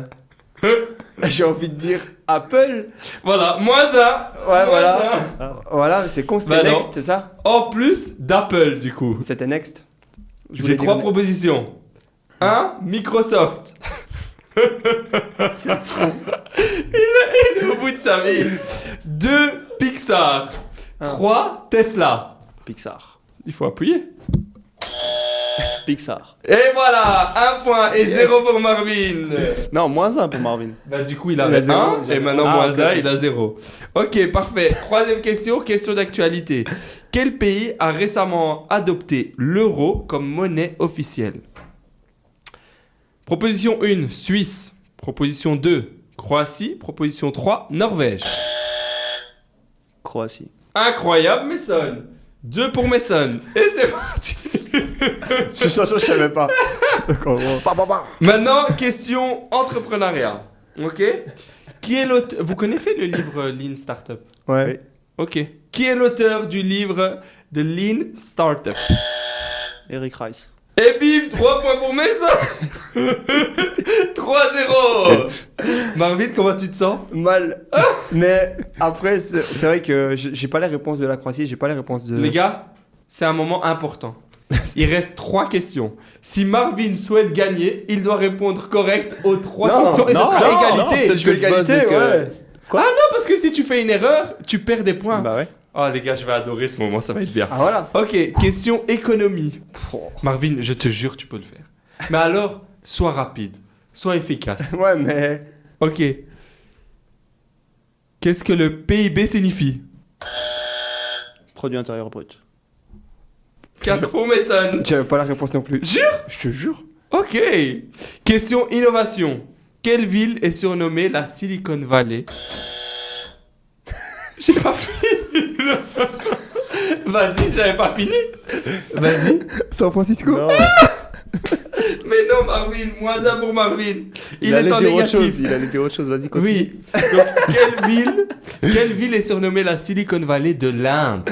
(laughs) J'ai envie de dire Apple.
Voilà, moins un.
Ouais, voilà.
un.
Voilà, mais c'est con, c'était
Bah non.
Next, c'est ça?
En plus d'Apple, du coup.
C'était Next. Je
J'ai trois propositions. Un, Microsoft. (laughs) il, est, il est au bout de sa vie. Deux, Pixar.
Un.
Trois, Tesla.
Pixar.
Il faut appuyer.
Pixar.
Et voilà, un point et
Yes.
zéro pour Marvin.
Non, moins un pour Marvin.
Bah du coup il
Il a
avait
zéro, j'avais-
et maintenant
Ah,
moins
ok,
un,
ok.
il a zéro. Ok, parfait. Troisième question, question d'actualité. Quel pays a récemment adopté l'euro comme monnaie officielle? Proposition 1, Suisse. Proposition 2, Croatie. Proposition 3, Norvège.
Croatie.
Incroyable, Messon. Deux pour Messon. Et c'est parti.
Je sûr, je savais pas.
Maintenant, question entrepreneuriat. Ok? Qui est l'auteur Vous connaissez le livre Lean Startup?
Ouais.
Ok. Qui est l'auteur du livre The Lean Startup?
Eric Rice.
Et bim, 3 points pour Maison (laughs) 3-0 Marvin, comment tu te sens?
Mal. Mais après, c'est c'est vrai que j'ai j'ai pas les réponses de la Croatie, j'ai pas les réponses de.
Les gars, c'est un moment important. Il reste 3 questions. Si Marvin souhaite gagner, il doit répondre correct aux 3
Non,
questions et
non,
ce sera
non,
égalité.
peut-être que je et que-
ouais.
Non, parce que si tu fais une erreur, tu perds des points.
Bah ouais.
Oh les gars, je vais adorer ce moment, ça va être bien.
Ah voilà.
Ok, question économie. Marvin, je te jure, tu peux le faire. Mais alors, sois rapide, sois efficace. (laughs)
Ouais, mais.
Ok. Qu'est-ce que le PIB signifie?
Produit intérieur brut.
4 pour Mason.
J'avais pas la réponse non plus.
Jure?
Je te jure.
Ok. Question innovation. Quelle ville est surnommée la Silicon Valley? J'ai pas fini. Vas-y, j'avais pas fini. Vas-y.
San Francisco
Non, (laughs)
Mais non, Marvin, moins un pour Marvin. Il,
il,
est
allait
en
dire autre
négatif.
chose. Il allait dire autre chose. Vas-y, continue.
Oui. Donc, quelle ville, quelle ville est surnommée la Silicon Valley de l'Inde?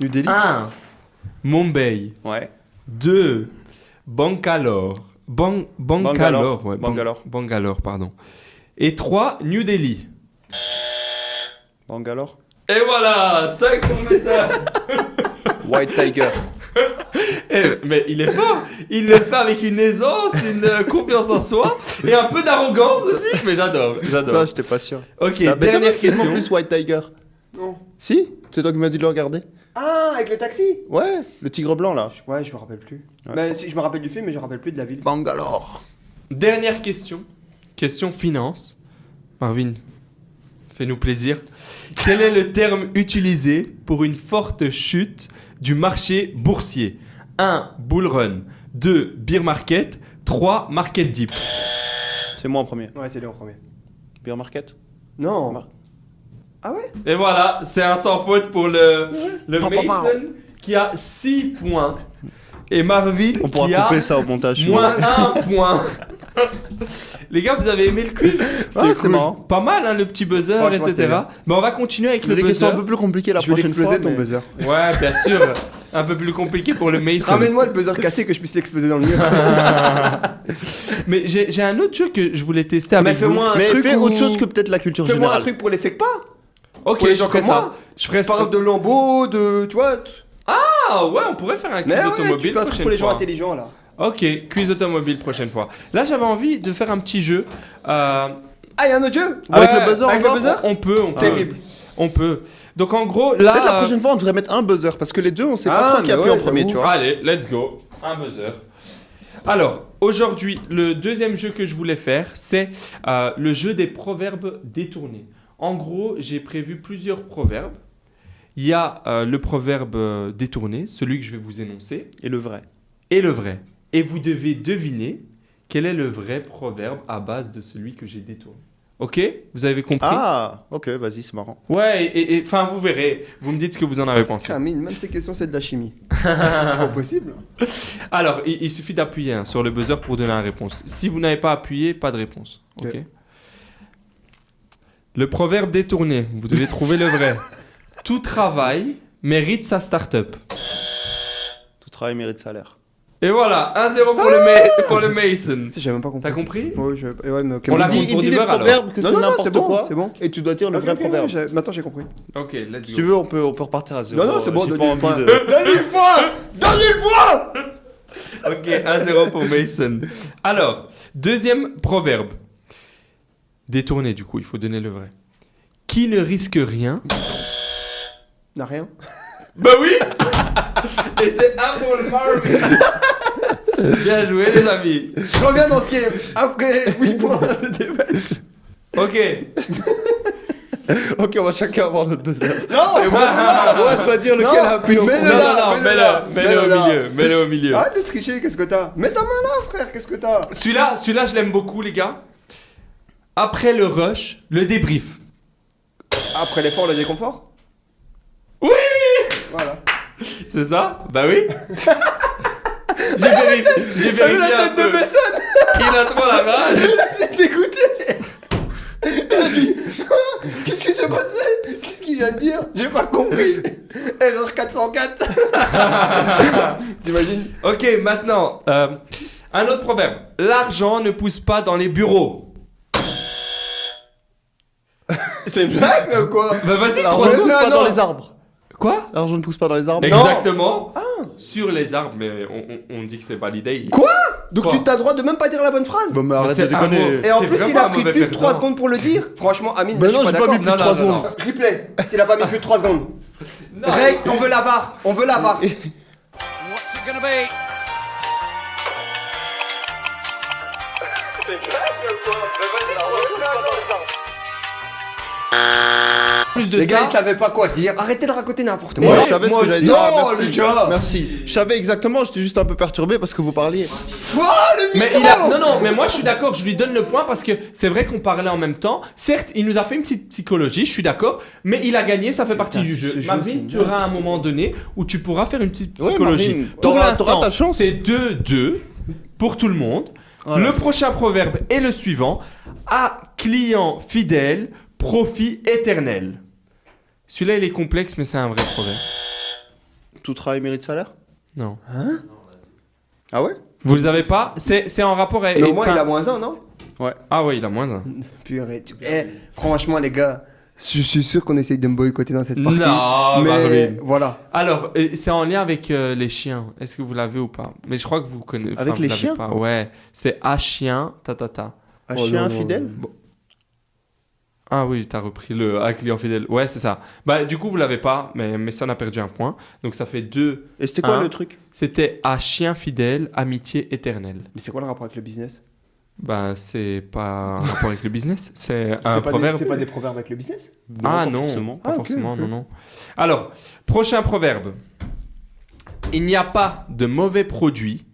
New Delhi
1. Mumbai.
Ouais.
2. Bangalore. Ban- Bangalore.
Bangalore.
ouais,
Bangalore.
Bangalore, pardon. Et 3. New Delhi.
Bangalore.
Et voilà 5 pour ça.
White Tiger. (laughs)
Eh, mais il est fort. Il le fait avec une aisance, une confiance en soi et un peu d'arrogance aussi. Mais j'adore,
non,
j'adore.
j'étais pas sûr.
Ok,
Ah, mais
dernière question.
plus White Tiger.
Non.
Si C'est toi qui m'as dit de le regarder.
Ah, avec le taxi
Ouais, le tigre blanc là.
Ouais, je me rappelle plus.
Ouais.
Bah, si, je me rappelle du film, mais je me rappelle plus de la ville.
Bangalore.
Dernière question. Question finance. Marvin, fais-nous plaisir. Quel est le terme utilisé pour une forte chute du marché boursier? 1. Bull run. 2. Beer market. 3. Market dip.
C'est moi en premier.
Ouais, c'est lui en premier.
Beer Market?
Non.
Mar-
Ah ouais?
Et voilà, c'est un sans faute pour le, le. Mason qui a 6 points. Et Marvin
On pourra
qui a
couper ça au montage.
moins 1 point. (laughs) Les gars, vous avez aimé le quiz
c'était marrant.
Pas mal, hein, le petit buzzer, etc. Mais on va continuer avec
Il y
le
a des questions
buzzer.
un peu plus compliquées la
Je vais
prochaine fois.
l'exploser ton
mais-
buzzer.
Ouais, bien sûr. un peu plus compliqué pour le Mason.
Ramène-moi le buzzer cassé que je puisse l'exploser dans le mur. (laughs)
Mais j'ai un autre jeu que je voulais tester avec
Mais
vous.
fais-moi un
Mais
truc
fais autre chose que peut-être la culture
Fais-moi
générale.
un truc pour les sec pas.
Ok,
pour les
je
gens
ferai
comme
ça.
moi.
Je ferai ça.
Parle de lambeaux, de. Tu vois. t-
Ah ouais, on pourrait faire un quiz
Mais ouais,
automobile
tu fais un truc pour les gens intelligents là.
Ok, quiz automobile prochaine fois. Là, j'avais envie de faire un petit jeu. Euh,
Ah, il y a un autre jeu
Avec
Ouais,
le buzzer
avec le
encore
buzzer
on peut, on peut.
Terrible.
On peut. Donc en gros, là.
Peut-être la prochaine fois on devrait mettre un buzzer parce que les deux on sait
Ah,
pas trop qui appuie
ouais,
en premier, tu vois.
Allez, let's go. Un buzzer. Alors, aujourd'hui, le deuxième jeu que je voulais faire, c'est euh, le jeu des proverbes détournés. En gros, j'ai prévu plusieurs proverbes. Il y a euh, le proverbe euh, détourné, celui que je vais vous énoncer,
Et le vrai.
et le vrai. Et vous devez deviner quel est le vrai proverbe à base de celui que j'ai détourné. Ok? Vous avez compris?
Ah, ok, vas-y, c'est marrant.
Ouais, et- enfin, vous verrez. Vous me dites ce que vous en avez pensé.
Camille, même ces questions, c'est de la chimie. (laughs) c'est pas possible.
Alors, il, il suffit d'appuyer hein, sur le buzzer pour donner la réponse. Si vous n'avez pas appuyé, pas de réponse. Ok?
Ok.
Le proverbe détourné, vous devez trouver le vrai. (laughs) Tout travail mérite sa start-up.
Tout travail mérite salaire.
Et voilà, 1-0 pour, le Ma- pour le Mason.
Tu sais, J'ai même pas compris.
T'as compris?
Ouais, je... ouais, mais ok.
On la
mais-
compte pour du
des
beurre, alors.
proverbes que
Non,
c'est
non, non,
n'importe
c'est bon,
quoi.
c'est bon.
Et tu dois dire le
Ok,
vrai
ok,
proverbe.
j'ai- Maintenant, j'ai compris.
Ok, let's
Si
go.
tu veux, on peut, on peut repartir à zéro.
Non, non, c'est bon,
J'ai pas
donne-lui le
envie
point.
de.
Donne-lui le point Donne-lui le point
Ok, 1-0 pour Mason. Alors, deuxième proverbe. Détourné, du coup, il faut donner le vrai. Qui ne risque rien
N'a rien.
Bah oui Et c'est un pour le Marvin Bien joué les amis
Je reviens dans ce game après 8 points de défaite.
Ok
Ok, on va chacun avoir notre buzzer. Non, et ça va dire lequel
Non,
a
non,
mets-le là,
mets-le mets-le au
là.
milieu, mets-le au milieu.
Arrête de tricher, qu'est-ce que t'as? Mets ta main là, frère, qu'est-ce que t'as?
Celui-là, celui-là, je l'aime beaucoup les gars. Après le rush, le débrief.
Après l'effort, le déconfort?
Oui
Voilà.
C'est ça? Bah oui (laughs) J'ai vérifié, j'ai vérifié
la tête de. Besson
Il a trop la rage
Il est dégoûté (laughs) Il a dit (laughs) Qu'est-ce qui s'est passé? Qu'est-ce qu'il vient de dire? J'ai pas compris Erreur 404 T'imagines?
Ok, maintenant, euh, un autre proverbe. L'argent ne pousse pas dans les bureaux.
C'est une blague ou quoi?
Bah vas-y, trois secondes.
pousse pas dans les arbres.
Quoi
L'argent ne pousse pas dans les arbres.
Exactement. Sur les arbres, mais on, on- on dit que c'est validé.
Quoi Donc
Quoi
tu t'as le droit de même pas dire la bonne phrase
Bon, mais arrête
c'est
de déconner.
Et en plus, il a pris plus de 3
perdant.
secondes pour le dire. (laughs) Franchement, Amine,
Mais
je
non,
suis
j'ai
pas d'accord.
plus de
Non,
3
non, non,
secondes.
Replay, s'il a pas mis plus de 3 secondes. (laughs)
Non,
Règle, on veut la VAR. On veut la VAR.
What's it gonna be?
Plus de
Les gars,
ça.
ils savaient pas quoi dire. Arrêtez de raconter n'importe
Moi,
quoi.
je savais ce que j'allais dire. Ah,
Non,
merci.
les gars.
Merci. Je savais exactement, j'étais juste un peu perturbé parce que vous parliez.
Le
Mais
mytho
il a... Non, non, mais moi je suis d'accord, je lui donne le point parce que c'est vrai qu'on parlait en même temps. Certes, il nous a fait une petite psychologie, je suis d'accord, mais il a gagné, ça fait partie
Putain,
du jeu.
jeu,
Marvin, tu auras un moment donné où tu pourras faire une petite
Ouais,
psychologie.
Marvin,
Pour
t'auras-
l'instant,
t'auras ta chance.
c'est 2-2 pour tout le monde.
Voilà.
Le prochain proverbe est le suivant à client fidèle, profit éternel. Celui-là, il est complexe, mais c'est un vrai proverbe.
Tout travail mérite salaire?
Non.
Ah ouais?
Vous le avez pas? C'est c'est en rapport avec.
Mais au moins,
enfin-
il a moins 1, non?
Ah ouais, il a moins un. (laughs)
Purée. tu- Eh, franchement, les gars, je suis sûr qu'on essaye de me boycotter dans cette partie.
Non,
mais
Marvin.
voilà.
Alors, euh, c'est en lien avec euh, les chiens. Est-ce que vous l'avez ou pas? Mais je crois que vous connaissez.
Avec
vous
les
l'avez
chiens?
pas. Ouais, c'est à chien, ta ta ta.
Un
Oh
chien
non, non,
infidèle
Ah oui, t'as repris le à client fidèle. Ouais, c'est ça. Bah, du coup, vous l'avez pas, mais, mais ça, on a perdu un point. Donc, ça fait deux.
Et c'était quoi
Un.
le truc?
C'était à chien fidèle, amitié éternelle.
Mais c'est quoi le rapport avec le business?
Bah, c'est pas un rapport avec le business. C'est (laughs) un
pas,
proverbe.
c'est pas des proverbes avec le business?
Ah
pas
non,
forcément.
pas
Ah,
forcément, non, non. Alors, prochain proverbe. Il n'y a pas de mauvais produits,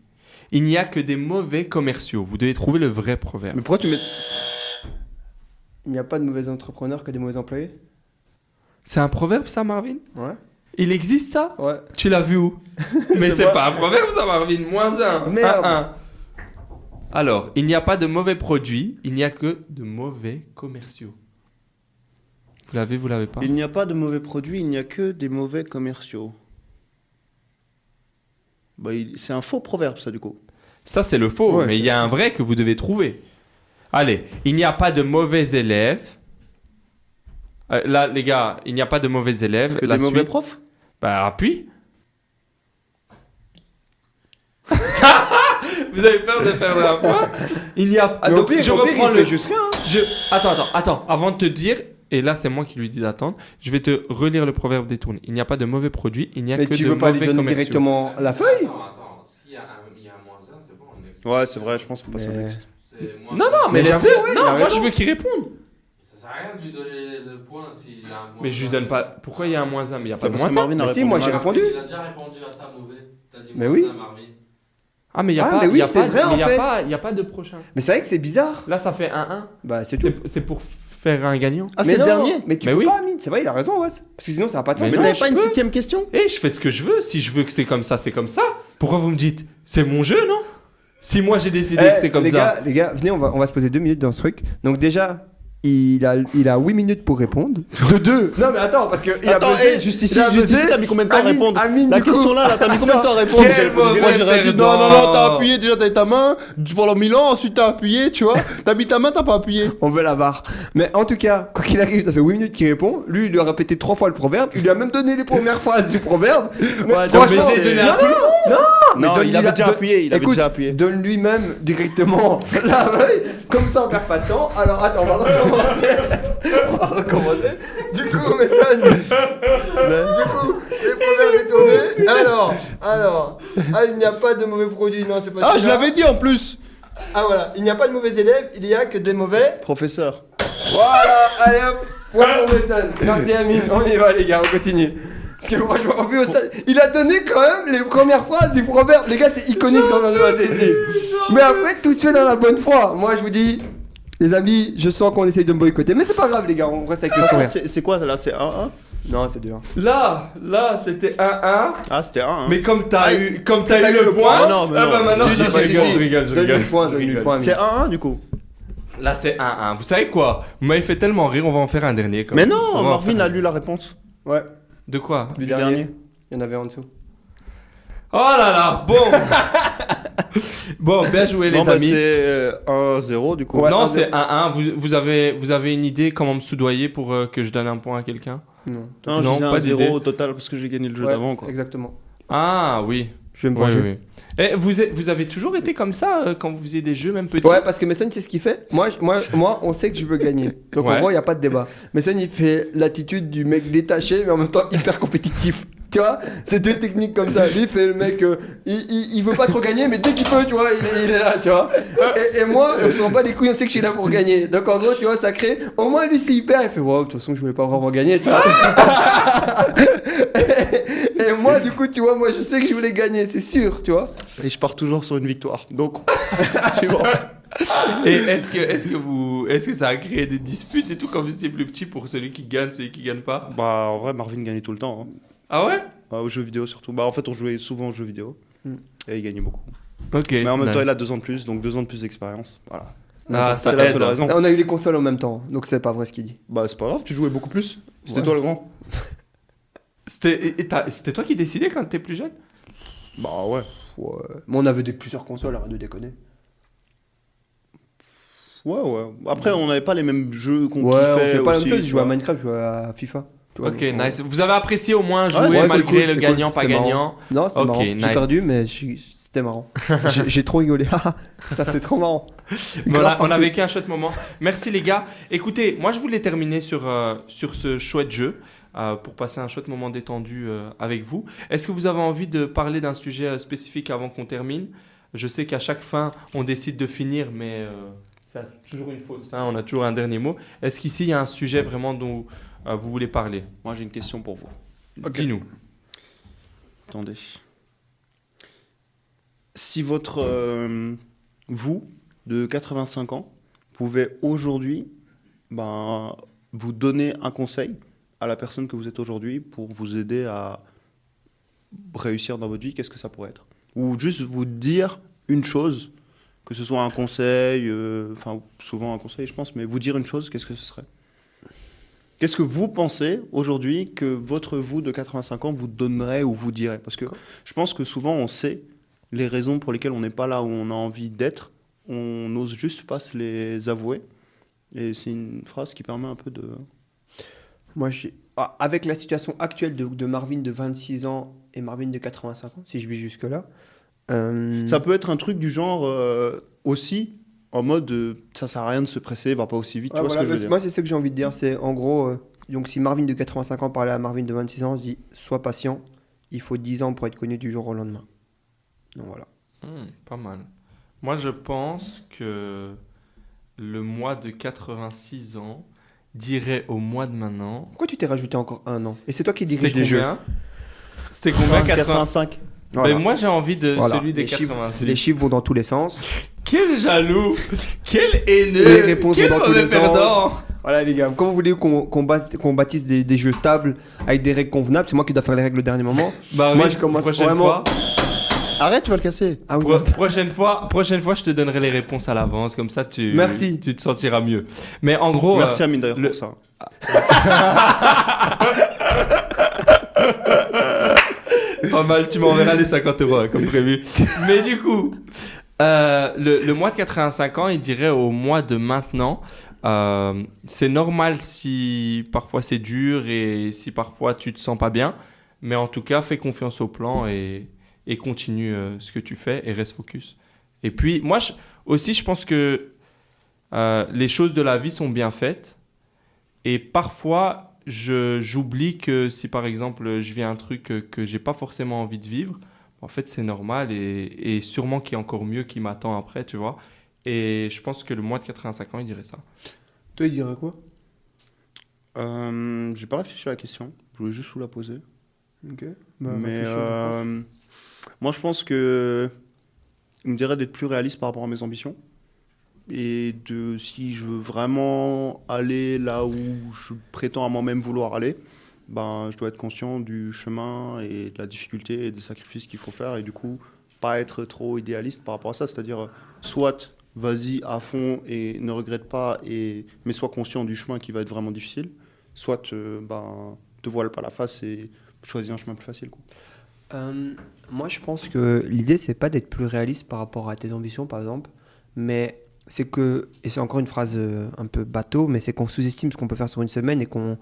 il n'y a que des mauvais commerciaux. Vous devez trouver le vrai proverbe.
Mais pourquoi tu mets.
Il n'y a pas de mauvais entrepreneurs que des mauvais employés
C'est un proverbe ça, Marvin?
Ouais.
Il existe ça?
Ouais.
Tu l'as vu où? (laughs) Mais
C'est
pas un proverbe ça, Marvin. Moins un.
Merde.
Un, un. Alors, il n'y a pas de mauvais produits, il n'y a que de mauvais commerciaux. Vous l'avez, vous l'avez pas?
Il n'y a pas de mauvais produits, il n'y a que des mauvais commerciaux. Bah, il- c'est un faux proverbe, ça, du coup.
Ça, c'est le faux,
Ouais,
mais il y a un vrai que vous devez trouver. Allez, il n'y a pas de mauvais élèves. Euh, là, les gars, il n'y a pas de mauvais élèves.
Que
La
des mauvais
suite-
profs
Bah, appuie. (laughs) vous avez peur de perdre un point? Il n'y a
Mais au
donc,
pire,
je
au pire,
reprends
il
le.
fait juste rien. hein.
Je... Attends, attends, attends. Avant de te dire, et là, c'est moi qui lui dis d'attendre, je vais te relire le proverbe détourné. Il n'y a pas de mauvais produits, il n'y a
Mais
que
tu
de
veux pas lui
mauvais
donner
commerciaux.
directement la feuille?
Attends, attends. S'il y a un, il y a un moins un, c'est bon. on.
Ouais, c'est vrai, je pense qu'on passe au
Mais-
next.
Non, non, mais,
Mais
laisse-le.
ouais,
non, moi je veux qu'il réponde.
Ça sert
à rien de lui donner le point s'il y a un moins
Mais je lui donne pas. Pourquoi il y a un moins 1 Mais il n'y a
C'est
pas de moins 1.
Marvin a
Mais si,
répondu
moi, j'ai répondu.
Il a déjà répondu à ça, mauvais. T'as dit
Mais oui.
Ah, mais il n'y a,
Ah,
pas-
mais oui,
y a
c'est
pas-
vrai,
mais il y
en
a
fait.
pas- il y a pas de prochain.
Mais c'est vrai que c'est bizarre.
Là, ça fait 1-1.
Bah, c'est tout.
C'est pour faire un gagnant.
Ah, c'est le dernier
Mais tu
Mais
peux
oui.
pas, Amine. C'est vrai, il a raison, ouais. Parce que sinon, ça n'a pas de sens.
Mais
Mais t'avais pas une
peux.
septième question?
Et je fais ce que je veux. Si je veux que c'est comme ça, c'est comme ça. Pourquoi vous me dites C'est mon jeu, non? Si moi j'ai décidé
Eh,
que c'est comme
les
ça.
Gars, les gars, venez, on va, on va se poser deux minutes dans ce truc. Donc, déjà, il a, il a 8 minutes pour répondre. De deux. Non, mais attends, parce que. il a
Attends,
buzzé,
hey, juste ici,
il a
juste ici,
buzzé.
t'as mis combien de temps à répondre
Amine,
La
du coup-
question là, là, t'as mis combien de temps à répondre Moi j'aurais dit non, non, non, t'as appuyé, déjà t'as ta main pendant mille ans, ensuite t'as appuyé, tu vois. T'as mis ta main, t'as pas appuyé.
On veut la barre. Mais en tout cas, quoi qu'il arrive, ça fait 8 minutes qu'il répond. Lui, il lui a répété 3 fois le proverbe. Il lui a même donné les premières phrases du proverbe. Mais
Ouais, donc, mais
donné à tout le monde.
Non,
donne-
il avait déjà appuyé, il avait
Écoute,
déjà appuyé.
Donne lui-même directement (laughs) la feuille. Comme ça, on perd pas de temps. Alors, attends, on va recommencer. on va recommencer. Du coup, Messon. du coup, les proverbes détournés. Alors, alors. Ah, il n'y a pas de mauvais produit. Non, c'est pas
Ah, je l'avais dit en plus
Ah, voilà. Il n'y a pas de mauvais élèves. Il y a que des mauvais.
Professeur.
Voilà, allez hop, point pour Messon. Merci Amine, on y va les gars, on continue. Parce que franchement, on au stade, il a donné quand même les premières phrases du proverbe. Les gars, c'est iconique ce qu'on vient de passer ici. Mais après, tout se fait dans la bonne foi. Moi, je vous dis, les amis, je sens qu'on essaye de me boycotter. Mais c'est pas grave, les gars, on reste avec le sourire.
C'est c'est quoi là C'est 1-1
Non, c'est dur.
Là, là, c'était 1-1.
Ah, c'était 1-1.
Mais comme t'as
Ah,
eu, comme t'as eu
eu
le point,
point. Non, mais
ah
non.
bah maintenant,
Si,
je
si, si,
rigole,
si.
je rigole, je rigole.
point,
je rigole.
C'est 1-1 du coup.
Là, c'est 1-1. Vous savez quoi? Vous m'avez fait tellement rire, on va en faire un dernier. quand
Mais
même.
non,
On va en
Marvin a lu la réponse.
Ouais,
De quoi?
Du dernier. Il y en avait en dessous.
Oh là là, bon (laughs) Bon, bien joué les
Non, bah,
amis.
c'est euh, 1-0 du coup.
Ouais,
non,
un
c'est 1-1. Vous, vous, avez, vous avez une idée comment me soudoyer pour euh, que je donne un point à quelqu'un?
Non.
Non,
Non,
je
pas
disais
d'idée.
1-0 au total parce que j'ai gagné le jeu
Ouais,
d'avant quoi.
Exactement.
Ah oui.
Je vais me venger.
oui. Et vous, êtes- vous avez toujours été comme ça euh, quand vous faisiez des jeux, même petits?
Ouais, parce que Mason, c'est ce qu'il fait. Moi, moi, (laughs) moi, on sait que je veux gagner. Donc
Ouais.
en gros, il n'y a pas de débat. Mason, il fait l'attitude du mec détaché, mais en même temps hyper compétitif. Tu vois C'est deux techniques comme ça. Lui, fait le mec, euh, il, il, il veut pas trop gagner, mais dès qu'il peut, tu vois, il, est- il est là, tu vois. Et, et moi, on se rend pas les couilles, on sait que je suis là pour gagner. Donc en gros, tu vois, ça crée. Au moins, lui, s'il perd, il fait, wow, de toute façon, je voulais pas vraiment gagner, tu vois. (laughs) et, et moi, du coup, tu vois, moi, je sais que je voulais gagner, c'est sûr, tu vois.
Et je pars toujours sur une victoire. Donc, (laughs) suivant.
Et est-ce que, est que, vous, est que ça a créé des disputes et tout quand vous étiez plus petit pour celui qui gagne, celui qui gagne pas?
Bah, en vrai, Marvin gagnait tout le temps. hein.
Ah ouais
Ah, aux jeux vidéo surtout. Bah, en fait, on jouait souvent aux jeux vidéo.
Hmm.
Et il gagnait beaucoup.
Ok.
Mais en même
nice.
temps, il a deux ans de plus, donc deux ans de plus d'expérience. Voilà.
Ah, ça
C'est la
aide.
seule raison.
On a eu les consoles en même temps, donc c'est pas vrai ce qu'il dit.
Bah, c'est pas grave, tu jouais beaucoup plus. C'était
Ouais.
toi le grand.
C'était toi qui décidais quand t'étais plus jeune?
Bah, ouais.
Ouais. Mais on avait des, plusieurs consoles, arrête de déconner.
Ouais, ouais. Après, on n'avait pas les mêmes jeux qu'on
Ouais, jouait pas la même chose, je jouais à. Minecraft, je jouais à FIFA.
Ok, nice. Vous avez apprécié au moins jouer
Ouais,
malgré
cool,
le gagnant,
cool,
pas
c'est marrant.
gagnant
Non, c'était marrant.
nice.
J'ai perdu, mais c'était marrant. (laughs) J'ai- trop rigolé. (laughs) Putain, c'était trop marrant. (laughs)
On, a, on a vécu un chouette moment. Merci les gars. Écoutez, moi je voulais terminer sur, euh, sur ce chouette jeu euh, pour passer un chouette moment détendu euh, avec vous. Est-ce que vous avez envie de parler d'un sujet spécifique avant qu'on termine? Je sais qu'à chaque fin, on décide de finir, mais c'est toujours une fausse fin. On a toujours un dernier mot. Est-ce qu'ici, il y a un sujet vraiment dont euh, vous voulez parler
Moi, j'ai une question pour vous.
Dis-nous.
Attendez. Si votre. euh, vous, de 85 ans, pouvait aujourd'hui ben, vous donner un conseil à la personne que vous êtes aujourd'hui pour vous aider à réussir dans votre vie, qu'est-ce que ça pourrait être? Ou juste vous dire une chose, que ce soit un conseil, euh, enfin souvent un conseil je pense, mais vous dire une chose, qu'est-ce que ce serait? Qu'est-ce que vous pensez aujourd'hui que votre vous de 85 ans vous donnerait ou vous dirait? Parce que je pense que souvent on sait les raisons pour lesquelles on n'est pas là où on a envie d'être, on n'ose juste pas se les avouer. Et c'est une phrase qui permet un peu de...
Moi, ah, avec la situation actuelle de, de Marvin de 26 ans et Marvin de 85 ans, si je vis jusque-là, euh,
Ça peut être un truc du genre euh, aussi en mode euh, ça sert à rien de se presser, va pas aussi vite.
ouais,
tu vois
voilà,
ce que je veux
parce-
dire
moi, c'est ça que j'ai envie de dire. C'est en gros, euh, donc si Marvin de 85 ans parlait à Marvin de 26 ans, je dis sois patient, il faut 10 ans pour être connu du jour au lendemain. Donc voilà.
Hmm, pas mal. Moi, je pense que le mois de 86 ans, dirait au mois de maintenant.
Pourquoi tu t'es rajouté encore un an? Et c'est toi qui dirige les jeux.
combien? C'était combien 80
85.
Voilà.
Ben, Moi j'ai envie de
Voilà.
celui des
les, chiffres,
86.
les chiffres vont dans tous les sens.
Quel jaloux Quel haineux
Les réponses
Quel
vont dans tous les
perdant
Voilà les gars, comment vous voulez qu'on qu'on bâtisse des, des jeux stables avec des règles convenables C'est moi qui dois faire les règles au dernier moment. (laughs)
Bah
Moi,
oui,
je commence vraiment-
fois,
Arrête, tu vas le casser.
Ah
pro- prochaine fois, prochaine fois, je te donnerai les réponses à l'avance, comme ça tu,
Merci.
tu te sentiras mieux. Mais en gros,
Merci
euh,
Amine d'ailleurs
le-
pour ça. (laughs) (laughs)
pas mal, tu m'enverras les 50 euros hein, comme prévu. Mais du coup, euh, le, le mois de 85 ans, il dirait au mois de maintenant. euh, c'est normal si parfois c'est dur et si parfois tu te sens pas bien, mais en tout cas, fais confiance au plan et, et continue euh, ce que tu fais et reste focus. Et puis, moi je- aussi, je pense que euh, les choses de la vie sont bien faites et parfois, j'oublie que si par exemple je vis un truc que, que j'ai pas forcément envie de vivre, en fait c'est normal et, et sûrement qu'il y a encore mieux qui m'attend après, tu vois. Et je pense que le mois de 85 ans, il dirait ça.
Toi, il dirait quoi?
Euh, J'ai pas réfléchi à la question. Je voulais juste vous la poser.
Ok. Bah,
Mais
réfléchis,
euh, moi, je pense que il me dirait d'être plus réaliste par rapport à mes ambitions. Et de si je veux vraiment aller là où je prétends à moi-même vouloir aller, ben, je dois être conscient du chemin et de la difficulté et des sacrifices qu'il faut faire. Et du coup, pas être trop idéaliste par rapport à ça. C'est-à-dire, soit vas-y à fond et ne regrette pas, et, mais sois conscient du chemin qui va être vraiment difficile. Soit euh, ben, te voile pas la face et choisis un chemin plus facile.
Euh, moi, je pense que l'idée, c'est pas d'être plus réaliste par rapport à tes ambitions, par exemple, mais c'est que, et c'est encore une phrase euh, un peu bateau, mais c'est qu'on sous-estime ce qu'on peut faire sur une semaine et qu'on.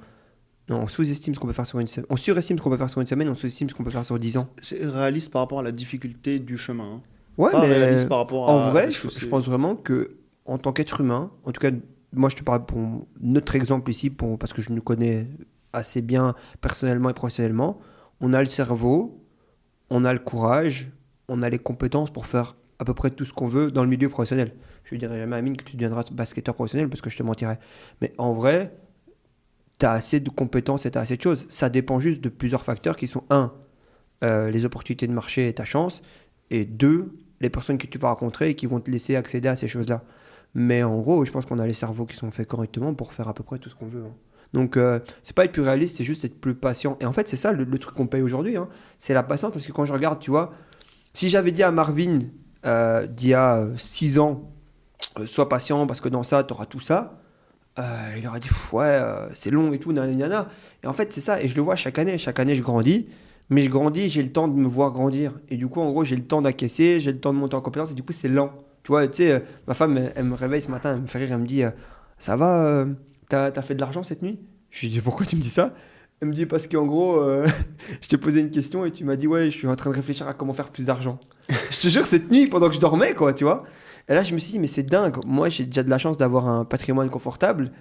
Non, on sous-estime ce qu'on peut faire sur une semaine. On surestime ce qu'on peut faire sur une semaine, on sous-estime ce qu'on peut faire sur 10 ans.
C'est réaliste par rapport à la difficulté du chemin. hein.
Ouais,
pas
mais
réaliste par rapport à.
en vrai, je, pense vraiment que, en tant qu'être humain, en tout cas, moi, je te parle pour notre exemple ici, pour, parce que je nous connais assez bien personnellement et professionnellement. On a le cerveau, on a le courage, on a les compétences pour faire à peu près tout ce qu'on veut dans le milieu professionnel. Je ne dirais jamais à Amine que tu deviendras basketteur professionnel parce que je te mentirais. Mais en vrai, tu as assez de compétences et tu as assez de choses. Ça dépend juste de plusieurs facteurs qui sont un, euh, les opportunités de marché et ta chance, et deux, les personnes que tu vas rencontrer et qui vont te laisser accéder à ces choses-là. Mais en gros, je pense qu'on a les cerveaux qui sont faits correctement pour faire à peu près tout ce qu'on veut. hein. Donc, euh, c'est pas être plus réaliste, c'est juste être plus patient. Et en fait, c'est ça le, truc qu'on paye aujourd'hui. hein. C'est la patience, parce que quand je regarde, tu vois, si j'avais dit à Marvin euh, d'il y a 6 ans, euh, sois patient parce que dans ça, tu auras tout ça, euh, il aurait dit, Pff, ouais, euh, c'est long et tout, nanana. Et en fait, c'est ça. Et je le vois chaque année. Chaque année, je grandis. Mais je grandis, j'ai le temps de me voir grandir. Et du coup, en gros, j'ai le temps d'acquiescer, j'ai le temps de monter en compétence. Et du coup, c'est lent. Tu vois, tu sais, ma femme, elle, me réveille ce matin, elle me fait rire, elle me dit, ça va, t'as as fait de l'argent cette nuit? Je lui dis, pourquoi tu me dis ça? Elle me dit, parce qu'en gros, (laughs) je t'ai posé une question et tu m'as dit, ouais, je suis en train de réfléchir à comment faire plus d'argent. (laughs) je te jure, cette nuit, pendant que je dormais, quoi, tu vois. Et là, je me suis dit, mais c'est dingue. Moi, j'ai déjà de la chance d'avoir un patrimoine confortable.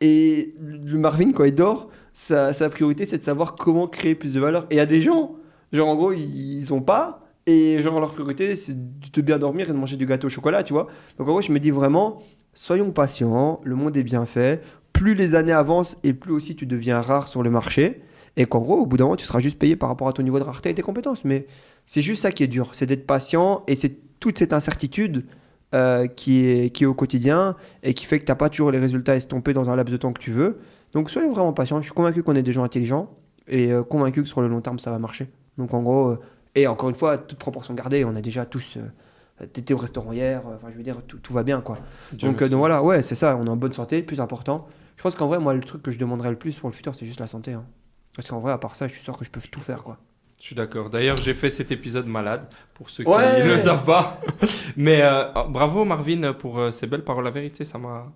Et le Marvin, quand il dort, sa, sa priorité, c'est de savoir comment créer plus de valeur. Et il y a des gens, genre, en gros, ils, ils ont pas. Et genre, leur priorité, c'est de bien dormir et de manger du gâteau au chocolat, tu vois. Donc, en gros, je me dis vraiment, soyons patients, le monde est bien fait. Plus les années avancent et plus aussi tu deviens rare sur le marché. Et qu'en gros, au bout d'un moment, tu seras juste payé par rapport à ton niveau de rareté et tes compétences. Mais c'est juste ça qui est dur, c'est d'être patient et c'est toute cette incertitude euh, qui, est, qui est au quotidien et qui fait que tu n'as pas toujours les résultats estompés dans un laps de temps que tu veux. Donc soyons vraiment patients. Je suis convaincu qu'on est des gens intelligents et euh, convaincu que sur le long terme, ça va marcher. Donc en gros, euh, et encore une fois, toute proportion gardée, on a déjà tous. T'étais au restaurant hier, enfin je veux dire, tout, tout va bien quoi.
Dieu
donc, donc voilà, ouais, c'est ça, on est en bonne santé, plus important. Je pense qu'en vrai, moi, le truc que je demanderais le plus pour le futur, c'est juste la santé. hein. Parce qu'en vrai, à part ça, je suis sûr que je peux tout faire quoi.
Je suis d'accord. D'ailleurs, j'ai fait cet épisode malade, pour ceux qui
Ouais.
ne le savent pas. (laughs) Mais euh, bravo Marvin pour euh, ces belles paroles. La vérité, ça m'a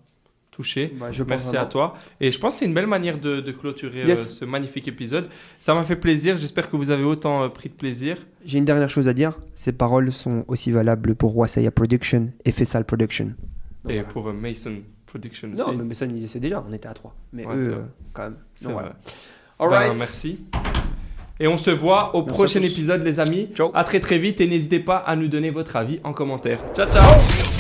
touché.
Bah, je
Merci à toi. Et je pense que c'est une belle manière de, de clôturer
Yes.
euh, ce magnifique épisode. Ça m'a fait plaisir. J'espère que vous avez autant euh, pris de plaisir.
J'ai une dernière chose à dire. Ces paroles sont aussi valables pour Wasaya Production et Fessal Production. Donc,
Et
voilà.
pour euh, Mason Production
Non,
aussi.
mais Mason, il le sait déjà, on était à 3. Mais
Ouais,
eux, euh, quand même.
C'est
Donc,
vrai.
voilà.
Ben,
Alright.
merci. Et on se voit au
Merci
prochain épisode, les amis.
Ciao.
À très très vite et n'hésitez pas à nous donner votre avis en commentaire. Ciao, ciao.